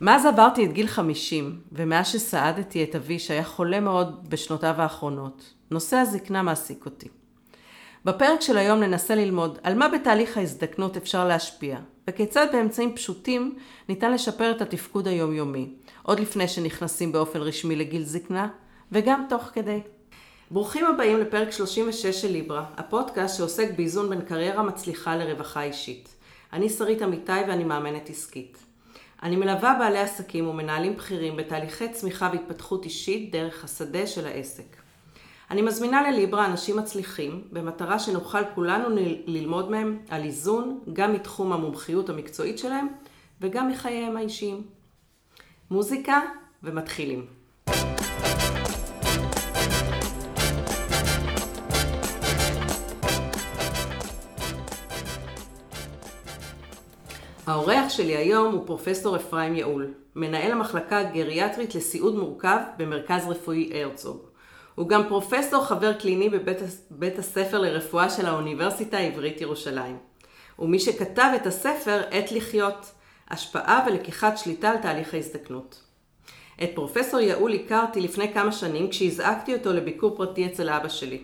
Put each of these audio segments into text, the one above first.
מאז עברתי את גיל 50, ומאז שסעדתי את אבי שהיה חולה מאוד בשנותיו האחרונות, נושא הזקנה מעסיק אותי. בפרק של היום ננסה ללמוד על מה בתהליך ההזדקנות אפשר להשפיע, וכיצד באמצעים פשוטים ניתן לשפר את התפקוד היומיומי, עוד לפני שנכנסים באופן רשמי לגיל זקנה, וגם תוך כדי. ברוכים הבאים לפרק 36 של ליברה, הפודקאסט שעוסק באיזון בין קריירה מצליחה לרווחה אישית. אני שרית אמיתי ואני מאמנת עסקית. אני מלווה בעלי עסקים ומנהלים בכירים בתהליכי צמיחה והתפתחות אישית דרך השדה של העסק. אני מזמינה לליברה אנשים מצליחים, במטרה שנוכל כולנו ללמוד מהם על איזון, גם מתחום המומחיות המקצועית שלהם, וגם מחייהם האישיים. מוזיקה ומתחילים. האורח שלי היום הוא פרופסור אפרים יעול, מנהל המחלקה הגריאטרית לסיעוד מורכב במרכז רפואי הרצוג. הוא גם פרופסור חבר קליני בבית בית הספר לרפואה של האוניברסיטה העברית ירושלים. ומי שכתב את הספר עת לחיות, השפעה ולקיחת שליטה על תהליך ההזדקנות. את פרופסור יעול הכרתי לפני כמה שנים כשהזעקתי אותו לביקור פרטי אצל אבא שלי.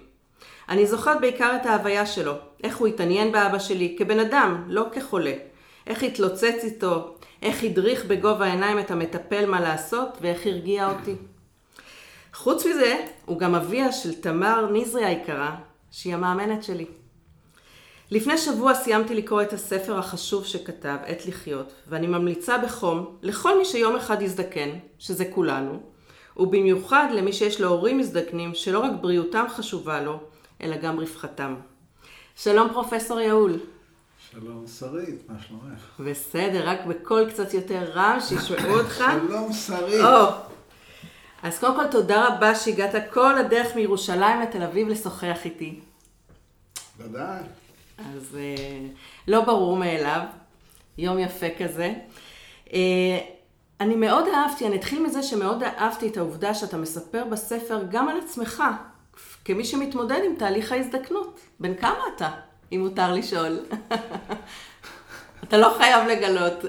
אני זוכרת בעיקר את ההוויה שלו, איך הוא התעניין באבא שלי כבן אדם, לא כחולה. איך התלוצץ איתו, איך הדריך בגובה העיניים את המטפל מה לעשות ואיך הרגיע אותי. חוץ מזה, הוא גם אביה של תמר נזרי היקרה, שהיא המאמנת שלי. לפני שבוע סיימתי לקרוא את הספר החשוב שכתב, עת לחיות, ואני ממליצה בחום לכל מי שיום אחד יזדקן, שזה כולנו, ובמיוחד למי שיש לו הורים מזדקנים שלא רק בריאותם חשובה לו, אלא גם רווחתם. שלום פרופסור יעול. שלום שרית, מה שלומך? בסדר, רק בקול קצת יותר רם, שישמעו אותך. שלום שרית. Oh. אז קודם כל תודה רבה שהגעת כל הדרך מירושלים לתל אביב לשוחח איתי. ודאי. אז uh, לא ברור מאליו, יום יפה כזה. Uh, אני מאוד אהבתי, אני אתחיל מזה שמאוד אהבתי את העובדה שאתה מספר בספר גם על עצמך, כמי שמתמודד עם תהליך ההזדקנות. בן כמה אתה? אם מותר לשאול. אתה לא חייב לגלות.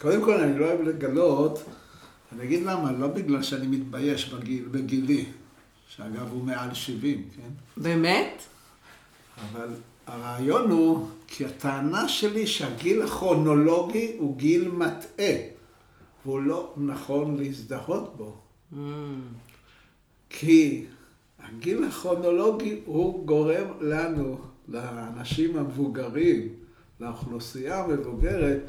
קודם כל, אני לא אוהב לגלות. אני אגיד למה, לא בגלל שאני מתבייש בגיל, בגילי, שאגב הוא מעל 70, כן? באמת? אבל הרעיון הוא, כי הטענה שלי שהגיל הכרונולוגי הוא גיל מטעה, והוא לא נכון להזדהות בו. Mm. כי הגיל הכרונולוגי הוא גורם לנו, לאנשים המבוגרים, לאוכלוסייה המבוגרת,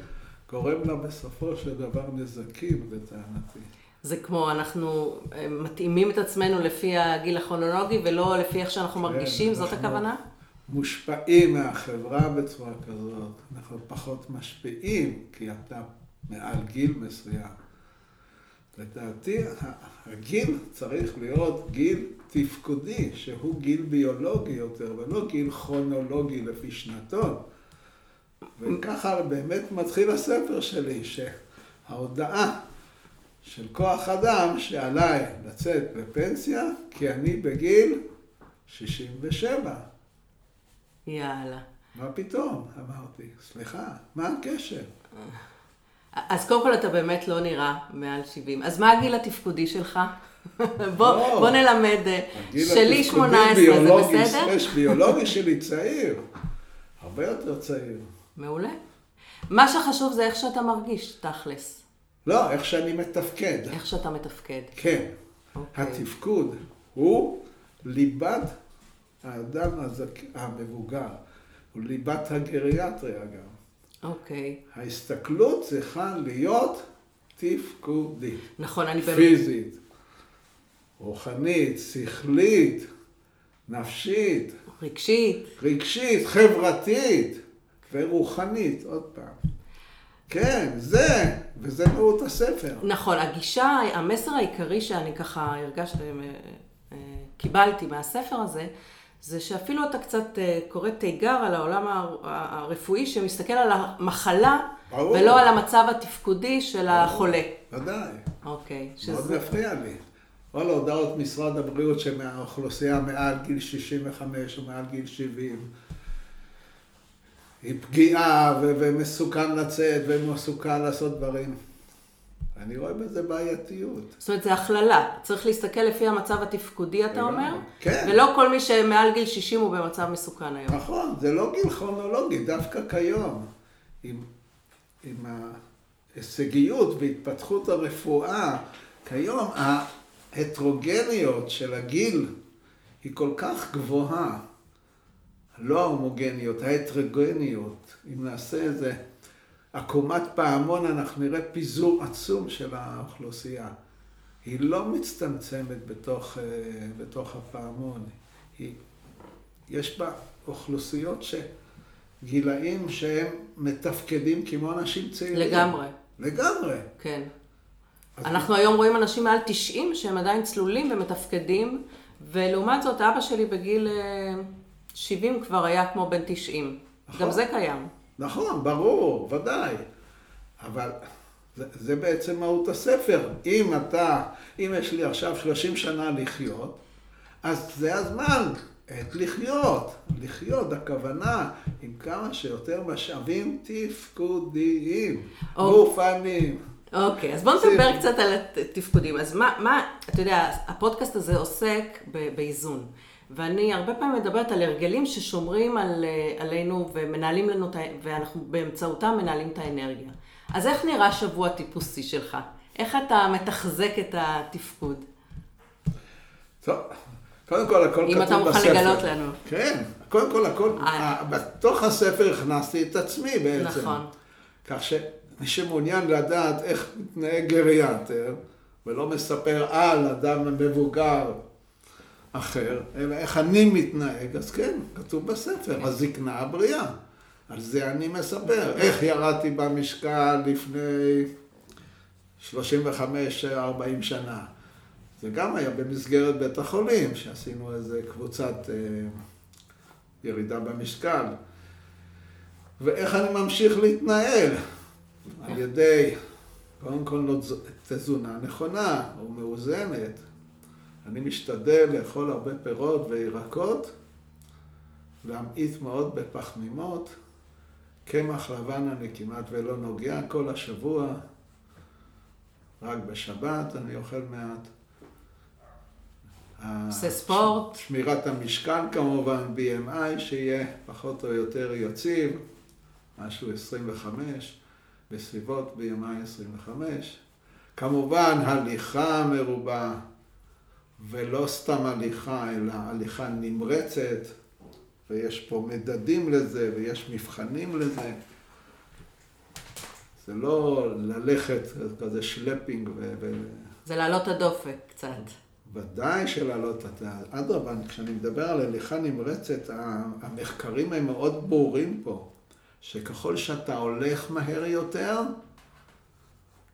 גורם לה בסופו של דבר נזקים, לטענתי. זה כמו אנחנו אה, מתאימים את עצמנו לפי הגיל הכרונולוגי ולא לפי איך שאנחנו כן, מרגישים, זאת הכוונה? מושפעים מהחברה בצורה כזאת, אנחנו פחות משפיעים, כי אתה מעל גיל מסוים. לדעתי, הגיל צריך להיות גיל תפקודי, שהוא גיל ביולוגי יותר, ולא גיל כרונולוגי לפי שנתון. וככה באמת מתחיל הספר שלי, שההודעה של כוח אדם שעליי לצאת לפנסיה, כי אני בגיל 67. יאללה. מה פתאום? אמרתי, סליחה, מה הקשר? אז קודם כל אתה באמת לא נראה מעל 70. אז מה הגיל התפקודי שלך? בוא, לא. בוא נלמד. שלי 18, זה בסדר? ביולוגי שלי צעיר. הרבה יותר צעיר. מעולה. מה שחשוב זה איך שאתה מרגיש, תכלס. לא, איך שאני מתפקד. איך שאתה מתפקד. כן. Okay. אוקיי. התפקוד הוא ליבת האדם הזק... המבוגר. הוא ליבת הגריאטריה גם. אוקיי. Okay. ההסתכלות צריכה להיות תפקודית. נכון, אני באמת... פיזית, רוחנית, שכלית, נפשית. רגשית. רגשית, חברתית ורוחנית, עוד פעם. כן, זה, וזה מהות הספר. נכון, הגישה, המסר העיקרי שאני ככה הרגשתי, אה, אה, קיבלתי מהספר הזה, זה שאפילו אתה קצת אה, קורא תיגר על העולם הרפואי שמסתכל על המחלה ברור. ולא על המצב התפקודי של ברור. החולה. ודאי. אוקיי. מאוד מפריע לי. כל הודעות משרד הבריאות שמהאוכלוסייה מעל גיל 65 או מעל גיל 70 היא פגיעה ו- ומסוכן לצאת ומסוכן לעשות דברים. אני רואה בזה בעייתיות. זאת אומרת, זה הכללה. צריך להסתכל לפי המצב התפקודי, אתה. אומר? כן. ולא כל מי שמעל גיל 60 הוא במצב מסוכן היום. נכון, זה לא גיל כרונולוגי, דווקא כיום. עם, עם ההישגיות והתפתחות הרפואה, כיום ההטרוגניות של הגיל היא כל כך גבוהה. לא ההומוגניות, ההטרוגניות. אם נעשה איזה עקומת פעמון, אנחנו נראה פיזור עצום של האוכלוסייה. היא לא מצטמצמת בתוך, אה, בתוך הפעמון. היא, יש בה אוכלוסיות שגילאים שהם מתפקדים כמו אנשים צעירים. לגמרי, לגמרי. כן. אנחנו היום רואים אנשים מעל 90 שהם עדיין צלולים ומתפקדים, ולעומת זאת אבא שלי בגיל אה, 70 כבר היה כמו בן 90. נכון. גם זה קיים. נכון, ברור, ודאי. אבל זה, זה בעצם מהות הספר. אם אתה, אם יש לי עכשיו 30 שנה לחיות, אז זה הזמן עת לחיות. לחיות, הכוונה, עם כמה שיותר משאבים תפקודיים, או. גופניים. אוקיי, אז בוא זה- נדבר קצת על התפקודים. אז מה, מה, אתה יודע, הפודקאסט הזה עוסק באיזון. ואני הרבה פעמים מדברת על הרגלים ששומרים על, אה, עלינו ומנהלים לנו, ואנחנו באמצעותם מנהלים את האנרגיה. אז איך נראה שבוע טיפוסי שלך? איך אתה מתחזק את התפקוד? טוב, קודם כל הכל כתוב אם בספר. אתה מוכן לגלות לנו. כן, קודם כל הכל, אה. ה- בתוך הספר הכנסתי את עצמי בעצם. נכון. כך שמי שמעוניין לדעת איך מתנהג גריאטר, ולא מספר על אדם מבוגר אחר, אלא איך אני מתנהג, אז כן, כתוב בספר, הזקנה הבריאה. על זה אני מספר. איך ירדתי במשקל לפני 35-40 שנה. זה גם היה במסגרת בית החולים, שעשינו איזה קבוצת אה, ירידה במשקל. ואיך אני ממשיך להתנהל? על ידי, קודם כל, לא תז- תזונה נכונה ומאוזנת. אני משתדל לאכול הרבה פירות וירקות, להמעיט מאוד בפחמימות. קמח לבן אני כמעט ולא נוגע כל השבוע, רק בשבת אני אוכל מעט. עושה ספורט. שמירת המשקל כמובן, BMI, שיהיה פחות או יותר יציב, משהו 25, בסביבות BMI 25. כמובן, הליכה מרובה, ולא סתם הליכה, אלא הליכה נמרצת, ויש פה מדדים לזה, ויש מבחנים לזה. זה לא ללכת כזה שלפינג ו... זה להעלות הדופק קצת. ודאי שלהעלות את ה... אדרבה, כשאני מדבר על הליכה נמרצת, המחקרים הם מאוד ברורים פה, שככל שאתה הולך מהר יותר,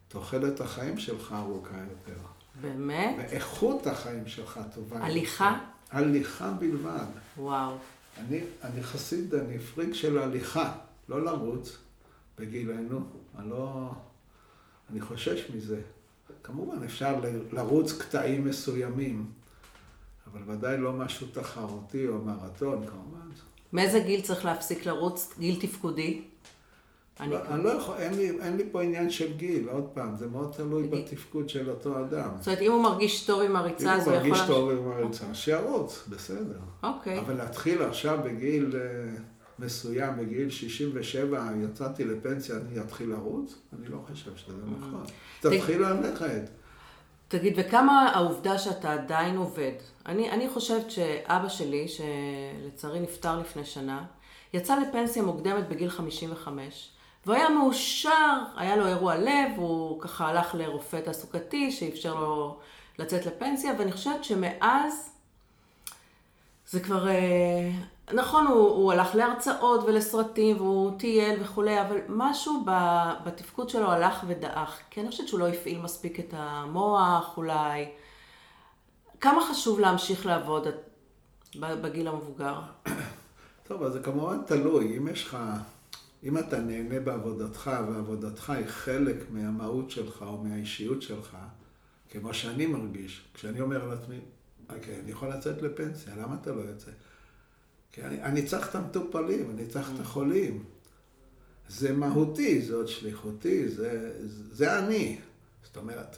תוחלת החיים שלך ארוכה יותר. באמת? ואיכות החיים שלך טובה יותר. הליכה? הליכה בלבד. וואו. אני, אני חסיד, אני פריק של הליכה, לא לרוץ בגילנו, אני לא... אני חושש מזה. כמובן, אפשר ל- לרוץ קטעים מסוימים, אבל ודאי לא משהו תחרותי או מרתון, כמובן. מאיזה גיל צריך להפסיק לרוץ? גיל תפקודי? אני לא, אני לא יכול, אין לי, אין לי פה עניין של גיל, עוד פעם, זה מאוד תלוי. בתפקוד של אותו אדם. זאת אומרת, אם הוא מרגיש טוב עם אם הריצה, אז הוא הוא יכול... מרגיש להמשיך- טוב עם הריצה, שירוץ, בסדר. אוקיי. אבל להתחיל עכשיו בגיל אה, מסוים, בגיל 67, יצאתי לפנסיה, אני אתחיל לרוץ? אני לא חושב שזה נכון. תתחיל ללכת. תגיד, וכמה העובדה שאתה עדיין עובד? אני, אני חושבת שאבא שלי, שלצערי נפטר לפני שנה, יצא לפנסיה מוקדמת בגיל 55, והוא היה מאושר, היה לו אירוע לב, הוא ככה הלך לרופא תעסוקתי שאפשר לו לצאת לפנסיה, ואני חושבת שמאז זה כבר... אה, נכון, הוא, הוא הלך להרצאות ולסרטים והוא טייל וכולי, אבל משהו ב, בתפקוד שלו הלך ודעך. כי אני חושבת שהוא לא הפעיל מספיק את המוח, אולי. כמה חשוב להמשיך לעבוד בגיל המבוגר? טוב, אז זה כמובן תלוי. אם יש לך, אם אתה נהנה בעבודתך, ועבודתך היא חלק מהמהות שלך או מהאישיות שלך, כמו שאני מרגיש, כשאני אומר על עצמי, אוקיי, אני יכול לצאת לפנסיה, למה אתה לא יוצא? כי אני, אני צריך את המטופלים, אני צריך את החולים. זה מהותי, זאת שליחותי, זה, זה אני. זאת אומרת,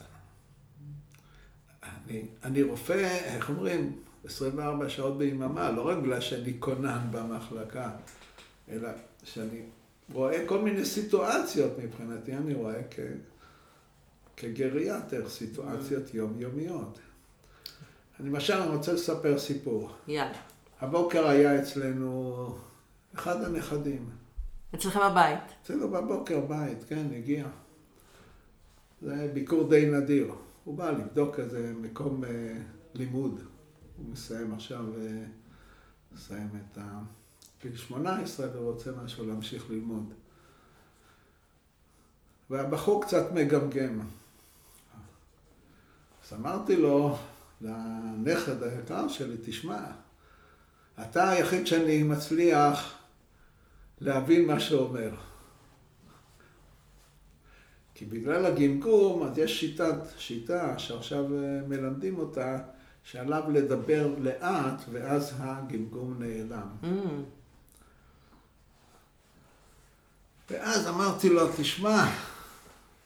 אני, אני רופא, איך אומרים, 24 שעות ביממה, לא רק בגלל שאני כונן במחלקה, אלא שאני רואה כל מיני סיטואציות מבחינתי, אני רואה כ, כגריאטר, סיטואציות יומיומיות. אני למשל, רוצה לספר סיפור. יאללה. הבוקר היה אצלנו אחד הנכדים. אצלכם בבית. אצלנו בבוקר בית, כן, הגיע. זה ביקור די נדיר. הוא בא לבדוק איזה מקום אה, לימוד. הוא מסיים עכשיו, אה, מסיים את גיל 18 ורוצה משהו להמשיך ללמוד. והבחור קצת מגמגם. אז אמרתי לו, לנכד היקר שלי, תשמע, אתה היחיד שאני מצליח להבין מה שאומר. כי בגלל הגמגום, אז יש שיטת, שיטה שעכשיו אה, מלמדים אותה, שעליו לדבר לאט, ואז הגמגום נעלם. Mm. ואז אמרתי לו, תשמע,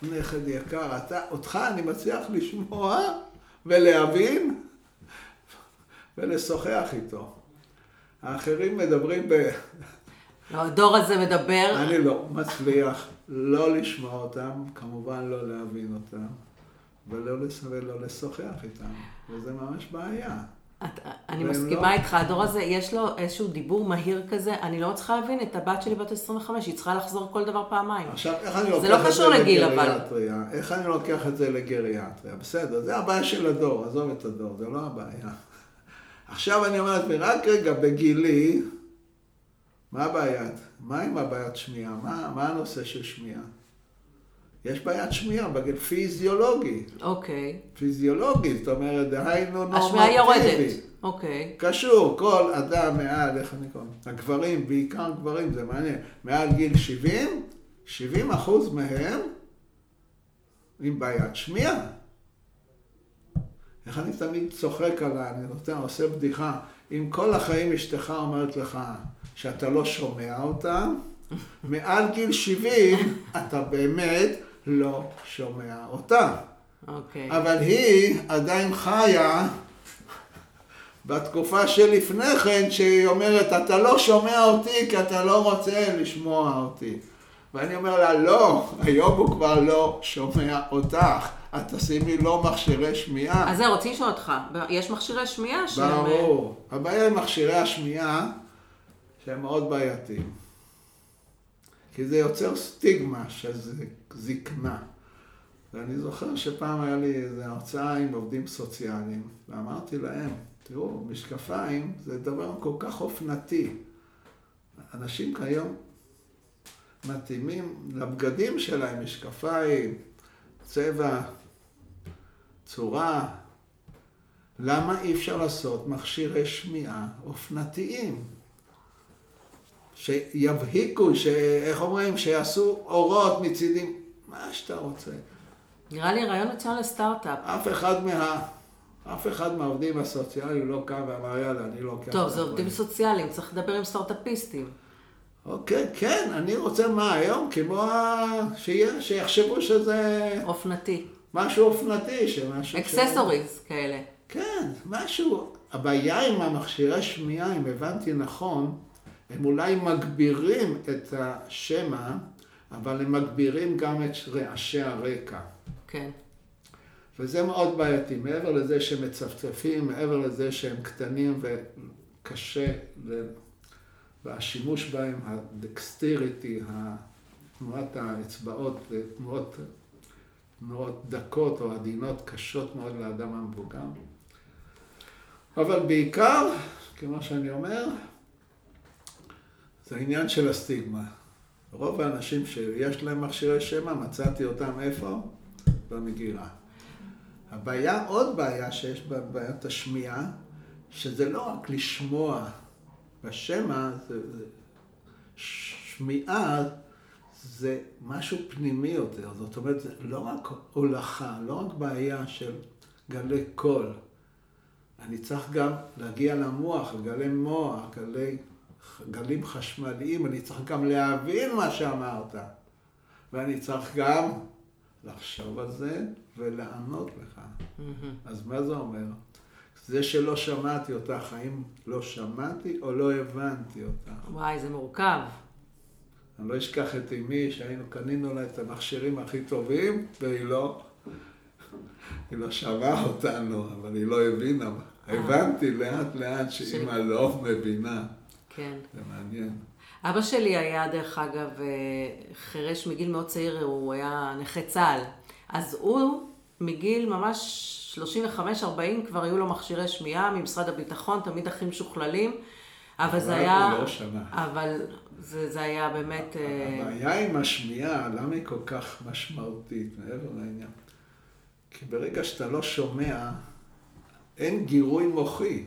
נכד יקר, אתה, אותך אני מצליח לשמוע ולהבין ולשוחח איתו. האחרים מדברים ב... לא, הדור הזה מדבר. אני לא מצליח לא לשמוע אותם, כמובן לא להבין אותם, ולא, לס... ולא לשוחח איתם, וזה ממש בעיה. את, אני מסכימה לא... איתך, הדור הזה, יש לו איזשהו דיבור מהיר כזה, אני לא צריכה להבין את הבת שלי בת 25, היא צריכה לחזור כל דבר פעמיים. עכשיו, איך אני לוקח לא את זה לגיל, לגריאטריה? אבל... איך אני לוקח את זה לגריאטריה? בסדר, זה הבעיה של הדור, עזוב את הדור, זה לא הבעיה. עכשיו אני אומר לעצמי, רק רגע, בגילי, מה הבעיה? מה עם הבעיית שמיעה? מה, מה הנושא של שמיעה? יש בעיית שמיעה בגיל פיזיולוגי. אוקיי. פיזיולוגי, זאת אומרת, דהיינו נורמטיבי. השמיעה יורדת. אוקיי. קשור, כל אדם מעל, איך אני קורא? הגברים, בעיקר גברים, זה מעניין, מעל גיל 70, 70 אחוז מהם עם בעיית שמיעה. איך אני תמיד צוחק עליי, אני נותן, עושה בדיחה. אם כל החיים אשתך אומרת לך שאתה לא שומע אותה, מעל גיל 70 אתה באמת לא שומע אותה. אוקיי. אבל היא עדיין חיה בתקופה שלפני כן, שהיא אומרת, אתה לא שומע אותי כי אתה לא רוצה לשמוע אותי. ואני אומר לה, לא, היום הוא כבר לא שומע אותך. את תשימי לו מכשירי שמיעה. אז זהו, רציתי לשאול אותך, יש מכשירי שמיעה שהם... ברור. הבעיה עם מכשירי השמיעה, שהם מאוד בעייתיים. כי זה יוצר סטיגמה של זקנה. ואני זוכר שפעם היה לי איזו הרצאה עם עובדים סוציאליים, ואמרתי להם, תראו, משקפיים זה דבר כל כך אופנתי. אנשים כיום מתאימים לבגדים שלהם, משקפיים, צבע, צורה. למה אי אפשר לעשות מכשירי שמיעה אופנתיים? שיבהיקו, איך אומרים, שיעשו אורות מצידים, מה שאתה רוצה. נראה לי רעיון מצוין לסטארט-אפ. אף אחד מה... אף אחד מהעובדים הסוציאליים לא קם ואמר, יאללה, אני לא קם. טוב, זה עובדים סוציאליים, צריך לדבר עם סטארט-אפיסטים. אוקיי, כן, אני רוצה מה היום, כמו. שיהיה, שיחשבו שזה... אופנתי. משהו אופנתי, שמשהו... אקססוריז ש... כאלה. כן, משהו. הבעיה עם המכשירי שמיעה, אם הבנתי נכון, הם אולי מגבירים את השמע, אבל הם מגבירים גם את רעשי הרקע. כן. וזה מאוד בעייתי. מעבר לזה שהם מצפצפים, מעבר לזה שהם קטנים וקשה, והשימוש בהם, הדקסטיריטי, תנועת האצבעות, תנועות מאוד דקות או עדינות, קשות מאוד לאדם המבוגר. אבל בעיקר, כמו שאני אומר, זה העניין של הסטיגמה. רוב האנשים שיש להם מכשירי שמע, מצאתי אותם איפה? במגירה. הבעיה, עוד בעיה שיש בבעיית השמיעה, שזה לא רק לשמוע בשמע, זה, זה, שמיעה זה משהו פנימי יותר. זאת אומרת, זה לא רק הולכה, לא רק בעיה של גלי קול. אני צריך גם להגיע למוח, גלי מוח, גלי, גלים חשמליים, אני צריך גם להבין מה שאמרת. ואני צריך גם לחשוב על זה ולענות לך. אז מה זה אומר? זה שלא שמעתי אותך, האם לא שמעתי או לא הבנתי אותך? וואי, זה מורכב. אני לא אשכח את אמי, שהיינו, קנינו לה את המכשירים הכי טובים, והיא לא, היא לא שמעה אותנו, אבל היא לא הבינה. הבנתי לאט לאט שאימא לא מבינה. כן. זה מעניין. אבא שלי היה, דרך אגב, אה, חירש מגיל מאוד צעיר, הוא היה נכה צה"ל. אז הוא, מגיל ממש 35-40, כבר היו לו מכשירי שמיעה ממשרד הביטחון, תמיד הכי משוכללים. אבל זה היה... הוא לא שמע. אבל זה, זה היה באמת... אה, הבעיה עם השמיעה, למה היא כל כך משמעותית, מעבר לעניין? כי ברגע שאתה לא שומע, אין גירוי מוחי.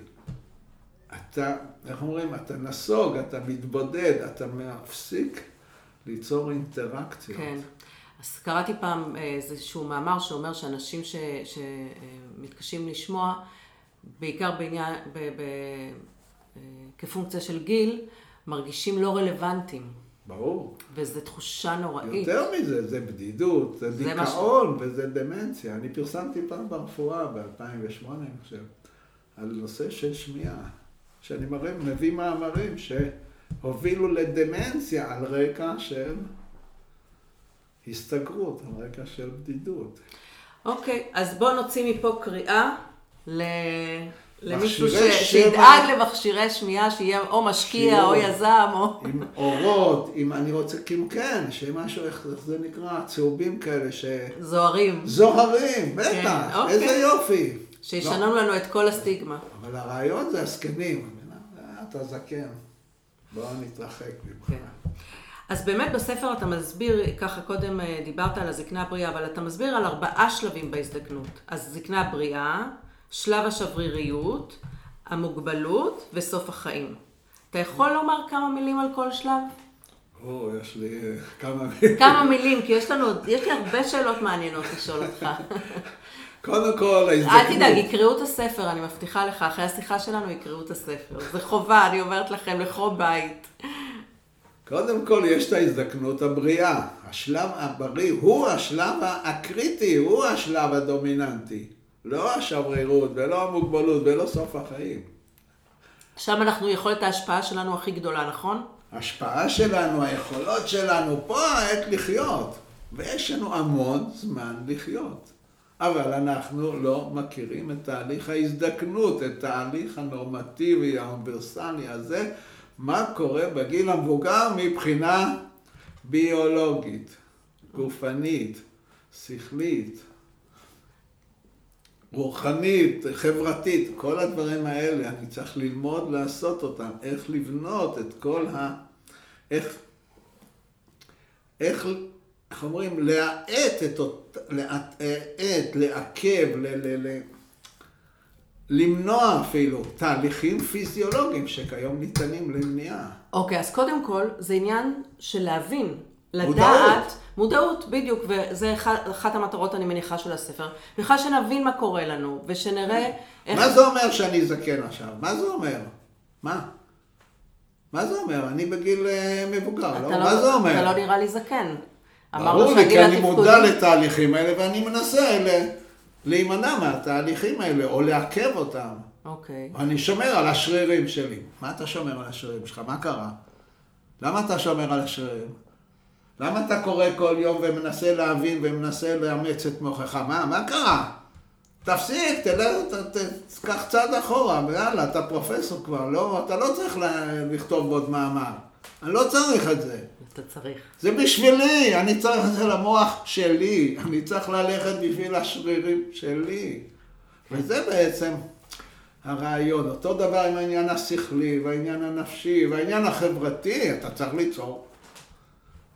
אתה, איך אומרים, אתה נסוג, אתה מתבודד, אתה מפסיק ליצור אינטראקציות. כן. אז קראתי פעם אה, איזשהו מאמר שאומר שאנשים ש, שמתקשים לשמוע, בעיקר בעניין, ב, ב, אה, כפונקציה של גיל, מרגישים לא רלוונטיים. ברור. וזו תחושה נוראית. יותר מזה, זה בדידות, זה, זה דיכאון וזה דמנציה. אני פרסמתי פעם ברפואה, ב-2008, אני חושב, על נושא של שמיעה. שאני מראה, מביא מאמרים שהובילו לדמנציה על רקע של הסתגרות, על רקע של בדידות. אוקיי, אז בואו נוציא מפה קריאה ל... למישהו ש... שידאג. למכשירי שמיעה, שיהיה או משקיע שיהיה. או יזם או... עם אורות, עם, אני רוצה, כאילו כן, שמשהו, איך זה נקרא, צהובים כאלה, ש... זוהרים. זוהרים, בטח, אוקיי. איזה יופי. שישנו לנו את כל הסטיגמה. אבל הרעיון זה הזקנים, מבינה? אתה זקן, בוא נתרחק ממך. כן. אז באמת בספר אתה מסביר, ככה קודם אה, דיברת על הזקנה הבריאה, אבל אתה מסביר על ארבעה שלבים בהזדקנות. אז זקנה בריאה, שלב השבריריות, המוגבלות וסוף החיים. אתה יכול לומר כמה מילים על כל שלב? או, יש לי אה, כמה... כמה מילים, כי יש לנו, יש לי הרבה שאלות מעניינות לשאול אותך. קודם כל, ההזדקנות. אל תדאג, יקראו את הספר, אני מבטיחה לך, אחרי השיחה שלנו יקראו את הספר. זה חובה, אני אומרת לכם, לכל בית. קודם כל, יש את ההזדקנות הבריאה. השלב הבריא הוא השלב הקריטי, הוא השלב הדומיננטי. לא השברירות, ולא המוגבלות, ולא סוף החיים. שם אנחנו יכולת ההשפעה שלנו הכי גדולה, נכון? ההשפעה שלנו, היכולות שלנו, פה העת לחיות. ויש לנו המון זמן לחיות. אבל אנחנו לא מכירים את תהליך ההזדקנות, את תהליך הנורמטיבי, האוניברסלי הזה, מה קורה בגיל המבוגר מבחינה ביולוגית, גופנית, שכלית, רוחנית, חברתית, כל הדברים האלה, אני צריך ללמוד לעשות אותם, איך לבנות את כל ה... איך... איך, איך אומרים? להאט את אות... להאט, לעכב, ל... ל... ל... למנוע אפילו תהליכים פיזיולוגיים שכיום ניתנים למניעה. אוקיי, אז קודם כל, זה עניין של להבין. לדעת, מודעות. מודעות, בדיוק, וזה אחד, אחת המטרות, אני מניחה, של הספר. בכלל שנבין מה קורה לנו, ושנראה איך... מה זה אומר שאני זקן עכשיו? מה זה אומר? מה? מה זה אומר? אני בגיל אה, מבוגר, אתה לא? מה זה אומר? אתה לא נראה לי זקן. אמרנו ברור לי, כי שהגיל אני מודע התפקודי- לתהליכים האלה ואני מנסה ל... להימנע מהתהליכים האלה, או לעכב אותם. אוקיי. אני שומר על השרירים שלי. מה אתה שומר על השרירים שלך? מה קרה? למה אתה שומר על השרירים? למה אתה קורא כל יום ומנסה להבין ומנסה לאמץ את מוחך? מה, מה קרה? תפסיק, תלך, ת, ת, קח צעד אחורה, ויאללה, אתה פרופסור כבר, לא, אתה לא צריך לכתוב עוד מאמר. אני לא צריך את זה. אתה צריך. זה בשבילי, אני צריך את זה למוח שלי, אני צריך ללכת בשביל השרירים שלי. וזה בעצם הרעיון. אותו דבר עם העניין השכלי, והעניין הנפשי, והעניין החברתי, אתה צריך ליצור.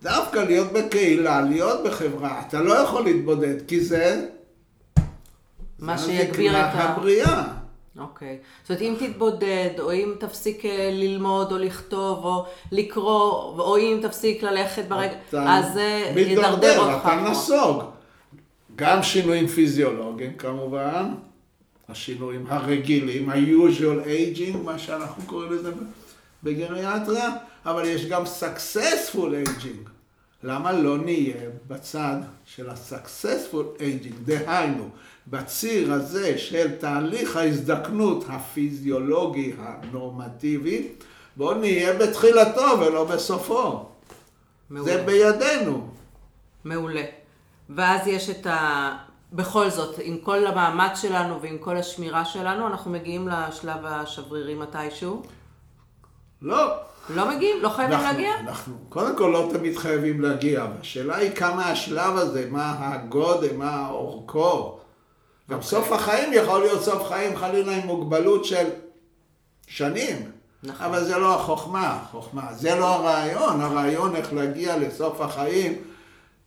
דווקא להיות בקהילה, להיות בחברה, אתה לא יכול להתבודד, כי זה... מה שיגביר את ה... הבריאה. אוקיי. זאת אומרת, אם תתבודד, או אם תפסיק אה, ללמוד, או לכתוב, או לקרוא, או אם תפסיק ללכת ברגע, אז זה ידרדר מתדרדר, אותך. אתה. נסוג. גם שינויים פיזיולוגיים כמובן, השינויים הרגילים, ה-usual aging, מה שאנחנו קוראים לזה בגריאטריה, אבל יש גם successful aging. למה לא נהיה בצד של ה-successful aging, דהיינו, בציר הזה של תהליך ההזדקנות הפיזיולוגי הנורמטיבי, בואו נהיה בתחילתו ולא בסופו. מעולה. זה בידינו. מעולה. ואז יש את ה... בכל זאת, עם כל המאמץ שלנו ועם כל השמירה שלנו, אנחנו מגיעים לשלב השברירי מתישהו? לא. לא מגיעים? לא חייבים אנחנו, להגיע? אנחנו, קודם כל לא תמיד חייבים להגיע, השאלה היא כמה השלב הזה, מה הגודל, מה אורכו. גם. סוף החיים יכול להיות סוף חיים חלילה עם מוגבלות של שנים. נכון. אבל זה לא החוכמה, החוכמה. זה לא הרעיון, הרעיון איך להגיע לסוף החיים,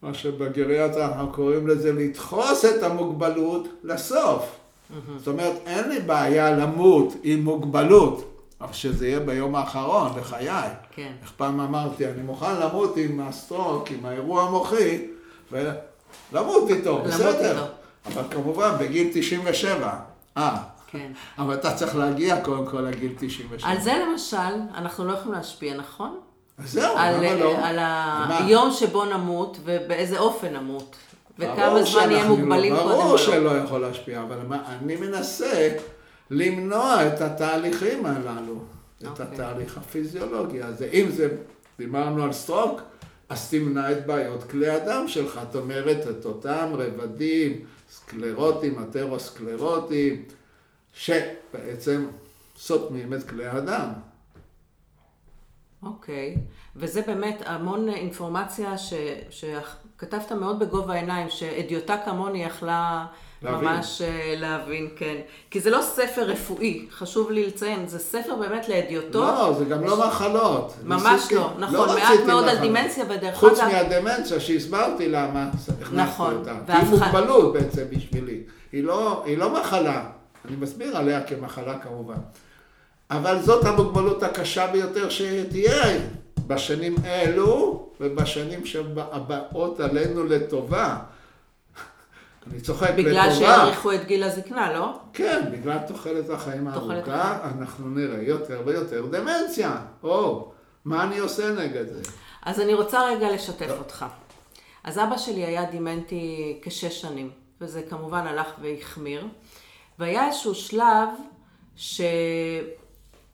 מה שבגריאטה אנחנו קוראים לזה לדחוס את המוגבלות לסוף. Mm-hmm. זאת אומרת, אין לי בעיה למות עם מוגבלות. אבל שזה יהיה ביום האחרון לחיי. כן. איך פעם אמרתי, אני מוכן למות עם הסטרוק, עם האירוע המוחי, ולמות איתו, למות בסדר. איתו. אבל כמובן, בגיל 97. אה. כן. אבל אתה צריך להגיע קודם כל לגיל 97. על זה למשל, אנחנו לא יכולים להשפיע, נכון? אז זהו, למה לא? על היום שבו נמות ובאיזה אופן נמות. וכמה זמן נהיה מוגבלים לא, קודם. ברור שלא יכול להשפיע, אבל אני מנסה למנוע את התהליכים הללו, okay. את אוקיי. התהליך הפיזיולוגי הזה. אם זה, דיברנו על סטרוק, אז תמנע את בעיות כלי הדם שלך. זאת אומרת, את אותם רבדים, סקלרוטים, אתרוסקלרוטים, שבעצם סותמים את כלי הדם. אוקיי, okay. וזה באמת המון אינפורמציה ש... שכתבת מאוד בגובה העיניים, שאדיוטה כמוני יכלה להבין. ממש אה, להבין, כן. כי זה לא ספר רפואי, חשוב לי לציין, זה ספר באמת לאדיוטות. לא, זה גם לא מחלות. ממש ניסיתי, לא, נכון, לא מעט מאוד מחלות. על דימנציה, ודרך אגב... חוץ מהדמנציה שהסברתי למה הכנסתי נכון, אותה. והפח... היא מוגבלות בעצם בשבילי. היא לא, היא לא מחלה, אני מסביר עליה כמחלה כמובן. אבל זאת המוגבלות הקשה ביותר שתהיה בשנים אלו ובשנים שבאות עלינו לטובה. אני צוחק בגלל לטובה. בגלל שיאריכו את גיל הזקנה, לא? כן, בגלל תוחלת החיים הארוכה, אנחנו נראה יותר ויותר דמנציה. או, מה אני עושה נגד זה? אז אני רוצה רגע לשתף לא. אותך. אז אבא שלי היה דימנטי כשש שנים, וזה כמובן הלך והחמיר. והיה איזשהו שלב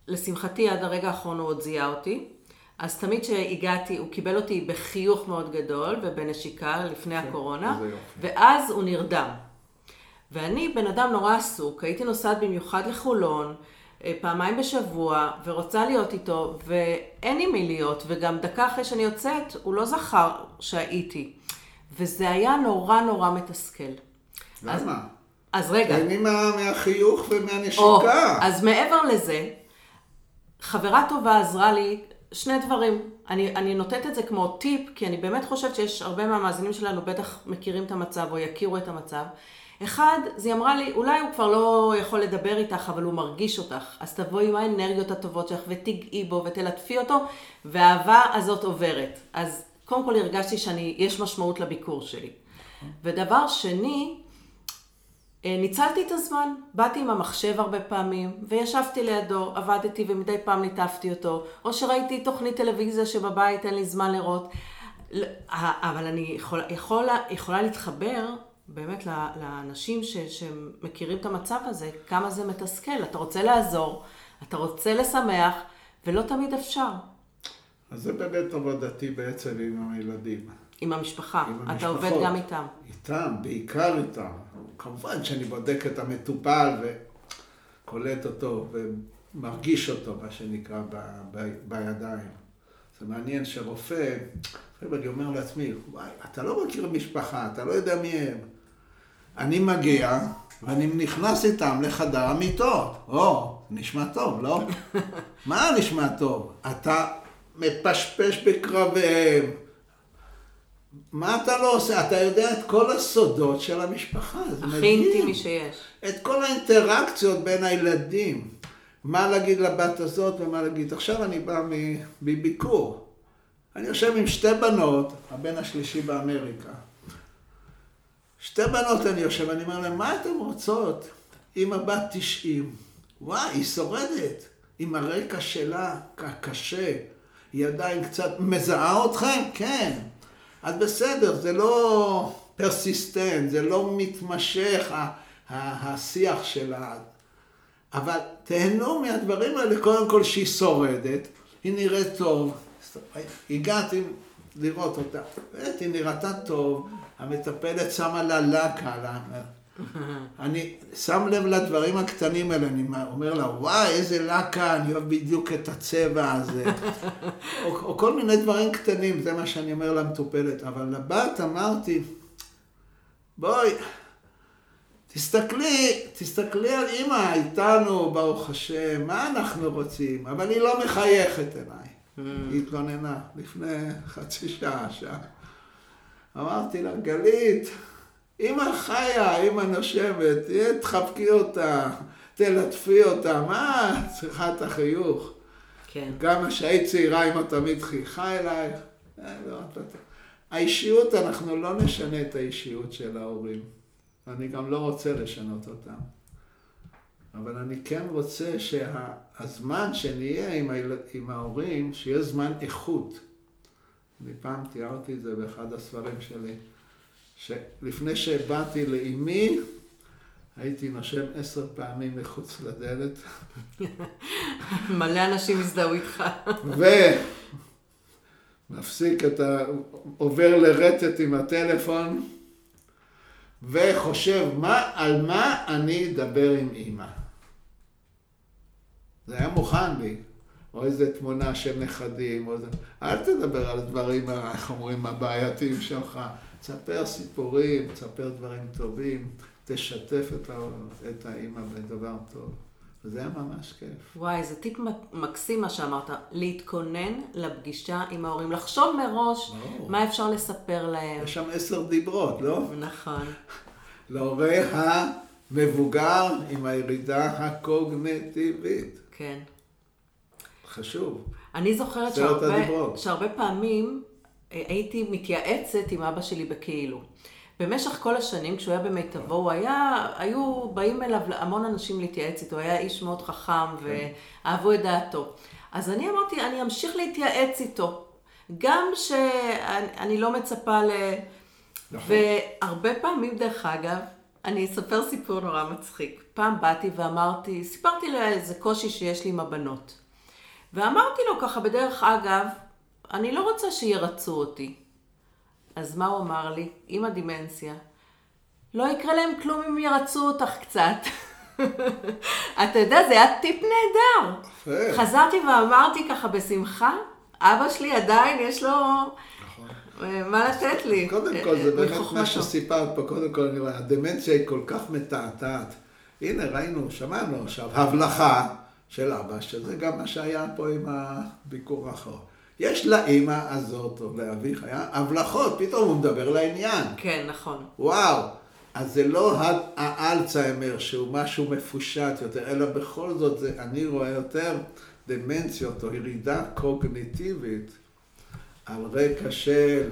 שלשמחתי עד הרגע האחרון הוא עוד זיהה אותי, אז תמיד כשהגעתי, הוא קיבל אותי בחיוך מאוד גדול ובנשיקה לפני כן, הקורונה, ואז הוא נרדם. ואני בן אדם נורא עסוק, הייתי נוסעת במיוחד לחולון, אה, פעמיים בשבוע, ורוצה להיות איתו, ואין עם מי להיות, וגם דקה אחרי שאני יוצאת, הוא לא זכר שהייתי. וזה היה נורא נורא מתסכל. למה? אז, אז רגע. תהני מה, מהחיוך ומהנשיקה. או, אז מעבר לזה, חברה טובה עזרה לי שני דברים. אני, אני נותנת את זה כמו טיפ, כי אני באמת חושבת שיש הרבה מהמאזינים שלנו בטח מכירים את המצב או יכירו את המצב. אחד, זה אמרה לי, אולי הוא כבר לא יכול לדבר איתך, אבל הוא מרגיש אותך. אז תבואי עם האנרגיות הטובות שלך ותגעי בו ותלטפי אותו, והאהבה הזאת עוברת. אז קודם כל הרגשתי שיש משמעות לביקור שלי. ודבר שני, ניצלתי את הזמן, באתי עם המחשב הרבה פעמים, וישבתי לידו, עבדתי ומדי פעם ליטפתי אותו, או שראיתי תוכנית טלוויזיה שבבית אין לי זמן לראות. אבל אני יכול, יכולה, יכולה להתחבר באמת לאנשים ש, שמכירים את המצב הזה, כמה זה מתסכל. אתה רוצה לעזור, אתה רוצה לשמח, ולא תמיד אפשר. אז זה באמת עבודתי בעצם עם הילדים. עם המשפחה. עם אתה המשפחות. עובד גם איתם. איתם, בעיקר איתם. כמובן שאני בודק את המטופל וקולט אותו ומרגיש אותו, מה שנקרא, ב, ב, בידיים. זה מעניין שרופא, אני אומר לעצמי, וואי, אתה לא מכיר משפחה, אתה לא יודע מי הם. אני מגיע, ואני נכנס איתם לחדר המיטות. או, נשמע טוב, לא? מה נשמע טוב? אתה מפשפש בקרביהם, מה אתה לא עושה? אתה יודע את כל הסודות של המשפחה, זה מדהים. הכי אינטימי שיש. את כל האינטראקציות בין הילדים. מה להגיד לבת הזאת ומה להגיד. עכשיו אני בא מביקור. אני יושב עם שתי בנות, הבן השלישי באמריקה. שתי בנות אני יושב, אני אומר להם, מה אתן רוצות? אמא בת 90. וואי, היא שורדת. עם הרקע שלה, הקשה. היא עדיין קצת מזהה אתכם? כן. אז בסדר, זה לא פרסיסטנט, זה לא מתמשך השיח שלה. אבל תהנו מהדברים האלה, קודם כל שהיא שורדת, היא נראית טוב, הגעתי לראות אותה, באמת, היא נראתה טוב, המטפלת שמה לה לקה, אני שם לב לדברים הקטנים האלה, אני אומר לה, וואי, איזה לקה, אני אוהב בדיוק את הצבע הזה. או, או כל מיני דברים קטנים, זה מה שאני אומר למטופלת. אבל לבת אמרתי, בואי, תסתכלי, תסתכלי על אימא איתנו, ברוך השם, מה אנחנו רוצים? אבל היא לא מחייכת אליי. Mm. היא התלוננה לפני חצי שעה, שעה. אמרתי לה, גלית, אמא חיה, אמא נושבת, תחבקי אותה, תלטפי אותה, מה צריכה את החיוך? כן. גם כשהיית צעירה אמא תמיד חייכה אלייך. אה, לא, האישיות, אנחנו לא נשנה את האישיות של ההורים. אני גם לא רוצה לשנות אותם. אבל אני כן רוצה שהזמן שנהיה עם, היל... עם ההורים, שיהיה זמן איכות. אני פעם תיארתי את זה באחד הספרים שלי. שלפני שבאתי לאימי, הייתי נושם עשר פעמים מחוץ לדלת. מלא אנשים הזדהו איתך. ומפסיק את ה... עובר לרטט עם הטלפון, וחושב, מה, על מה אני אדבר עם אימא? זה היה מוכן לי. או איזה תמונה של נכדים, או זה... אל תדבר על הדברים, איך אומרים, הבעייתיים שלך. תספר סיפורים, תספר דברים טובים, תשתף את, ה... את האימא בדבר טוב. וזה היה ממש כיף. וואי, זה טיפ מקסים מה שאמרת, להתכונן לפגישה עם ההורים, לחשוב מראש לא. מה אפשר לספר להם. יש שם עשר דיברות, לא? נכון. להורה המבוגר עם הירידה הקוגנטיבית. כן. חשוב. אני זוכרת שהרבה, שהרבה פעמים הייתי מתייעצת עם אבא שלי בכאילו. במשך כל השנים, כשהוא היה במיטבו, הוא היה, היו באים אליו המון אנשים להתייעץ איתו, הוא היה איש מאוד חכם כן. ואהבו את דעתו. אז אני אמרתי, אני אמשיך להתייעץ איתו, גם שאני לא מצפה ל... נכון. והרבה פעמים, דרך אגב, אני אספר סיפור נורא מצחיק. פעם באתי ואמרתי, סיפרתי לו איזה קושי שיש לי עם הבנות. ואמרתי לו ככה בדרך אגב, אני לא רוצה שירצו אותי. אז מה הוא אמר לי? עם הדימנציה. לא יקרה להם כלום אם ירצו אותך קצת. אתה יודע, זה היה טיפ נהדר. חזרתי ואמרתי ככה בשמחה, אבא שלי עדיין יש לו נכון. אה, מה לתת לי. קודם כל, זה באמת מה שסיפרת פה, קודם כל, אני רואה, הדמנציה היא כל כך מתעתעת. הנה, ראינו, שמענו עכשיו, הבלחה של אבא, שזה גם מה שהיה פה עם הביקור האחרון. יש לאימא הזאת, או לאביך, היה הבלחות, פתאום הוא מדבר לעניין. כן, נכון. וואו. אז זה לא האלצהיימר שהוא משהו מפושט יותר, אלא בכל זאת זה, אני רואה יותר דמנציות או ירידה קוגניטיבית על רקע של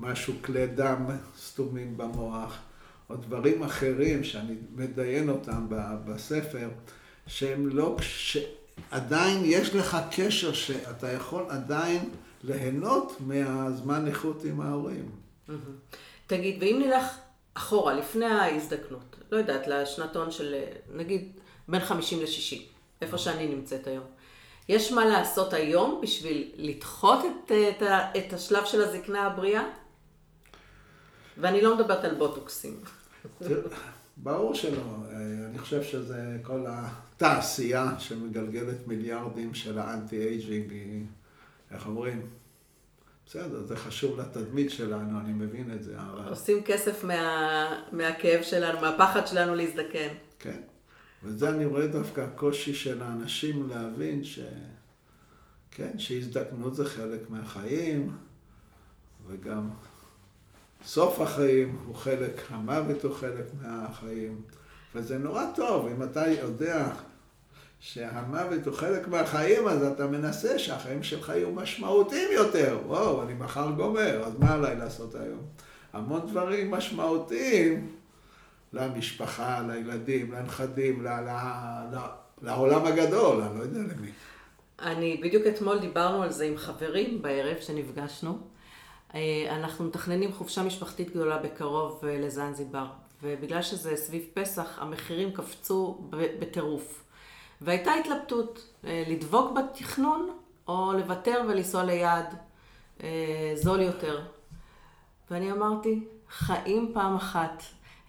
משהו כלי דם סתומים במוח, או דברים אחרים שאני מדיין אותם בספר, שהם לא, עדיין יש לך קשר שאתה יכול עדיין ליהנות מהזמן איכות עם ההורים. תגיד, ואם נלך אחורה, לפני ההזדקנות, לא יודעת, לשנתון של נגיד בין 50 ל-60, איפה שאני נמצאת היום. יש מה לעשות היום בשביל לדחות את, את, את השלב של הזקנה הבריאה? ואני לא מדברת על בוטוקסים. ברור שלא. אני חושב שזה כל התעשייה שמגלגלת מיליארדים של ה anti-aging, איך אומרים? בסדר, זה חשוב לתדמית שלנו, אני מבין את זה, אבל... עושים כסף מה... מהכאב שלנו, מהפחד שלנו להזדקן. כן, וזה אני רואה דווקא הקושי של האנשים להבין ש... כן, שהזדקנות זה חלק מהחיים, וגם סוף החיים הוא חלק, המוות הוא חלק מהחיים, וזה נורא טוב, אם אתה יודע שהמוות הוא חלק מהחיים, אז אתה מנסה שהחיים שלך יהיו משמעותיים יותר. וואו, אני מחר גומר, אז מה עליי לעשות היום? המון דברים משמעותיים למשפחה, לילדים, לנכדים, ל- ל- ל- לעולם הגדול, אני לא יודע למי. אני, בדיוק אתמול דיברנו על זה עם חברים בערב שנפגשנו. אה, אנחנו מתכננים חופשה משפחתית גדולה בקרוב אה, לזנזיבר, ובגלל שזה סביב פסח, המחירים קפצו בטירוף. והייתה התלבטות, אה, לדבוק בתכנון או לוותר ולנסוע ליעד זול יותר. ואני אמרתי, חיים פעם אחת.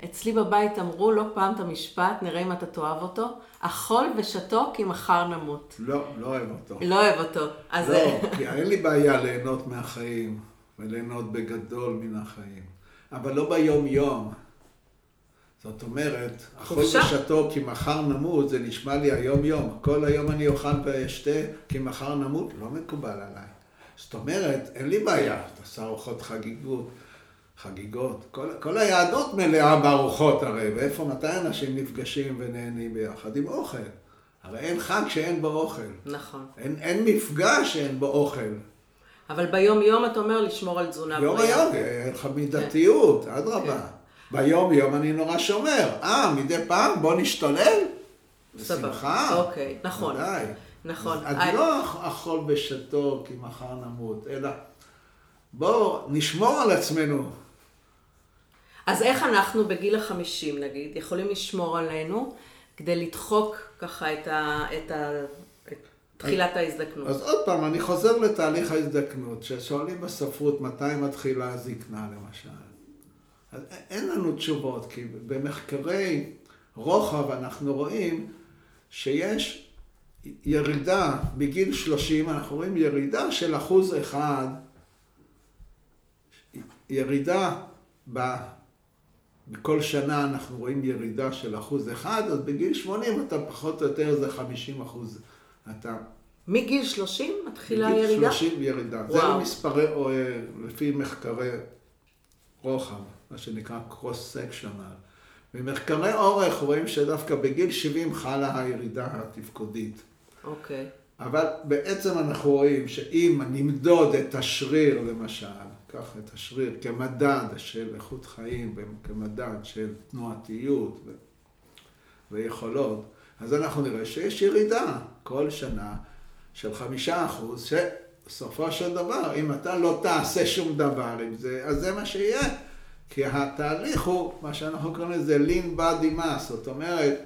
אצלי בבית אמרו לא פעם את המשפט, נראה אם אתה תאהב אותו, אכול ושתו כי מחר נמות. לא, לא אוהב אותו. לא אוהב אותו. אז... לא, כי אין לי בעיה ליהנות מהחיים, וליהנות בגדול מן החיים, אבל לא ביום-יום. זאת אומרת, אכול ושתו כי מחר נמות, זה נשמע לי היום-יום. כל היום אני אוכל ואשתה כי מחר נמות, לא מקובל עליי. זאת אומרת, אין לי בעיה, תעשה ארוחות חגיגות. חגיגות. כל, כל היהדות מלאה בארוחות הרי, ואיפה, מתי אנשים נפגשים ונהנים ביחד? עם אוכל. הרי אין חג שאין בו אוכל. נכון. אין, אין מפגש שאין בו אוכל. אבל ביום-יום אתה אומר לשמור על תזונה בריאה. יום-יום, אין לך מידתיות, כן. אדרבה. כן. ביום-יום אני נורא שומר. אה, מדי פעם בוא נשתולל? בשמחה. אוקיי, נכון. ודאי. נכון. אז אני לא אכול בשתו כי מחר נמות, אלא בואו נשמור על עצמנו. אז איך אנחנו בגיל החמישים נגיד יכולים לשמור עלינו כדי לדחוק ככה את, ה, את, ה, את תחילת ההזדקנות? אז עוד פעם, אני חוזר לתהליך ההזדקנות, ששואלים בספרות מתי מתחילה הזקנה למשל. אז אין לנו תשובות, כי במחקרי רוחב אנחנו רואים שיש ירידה בגיל 30, אנחנו רואים ירידה של אחוז אחד, ירידה ב... בכל שנה אנחנו רואים ירידה של אחוז אחד, אז בגיל 80 אתה פחות או יותר זה 50 אחוז. אתה... מגיל 30 מתחילה ירידה? מגיל 30 ירידה. וואו. זה מספרי, לפי מחקרי רוחב, מה שנקרא cross sectional. במחקרי אורך רואים שדווקא בגיל 70 חלה הירידה התפקודית. אוקיי. אבל בעצם אנחנו רואים שאם נמדוד את השריר למשל, קח את השריר כמדד של איכות חיים, כמדד של תנועתיות. ויכולות, אז אנחנו נראה שיש ירידה כל שנה של חמישה אחוז, שבסופו של דבר, אם אתה לא תעשה שום דבר עם זה, אז זה מה שיהיה. כי התהליך הוא, מה שאנחנו קוראים לזה lean body mass, זאת אומרת,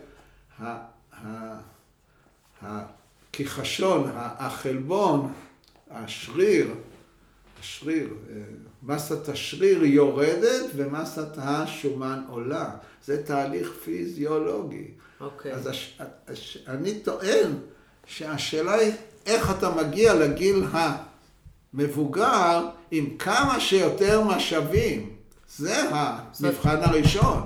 הכיחשון, החלבון, השריר, השריר, אה, מסת השריר יורדת ומסת השומן עולה. זה תהליך פיזיולוגי. אוקיי. אז הש, הש, אני טוען שהשאלה היא איך אתה מגיע לגיל המבוגר עם כמה שיותר משאבים. זה המבחן הראשון.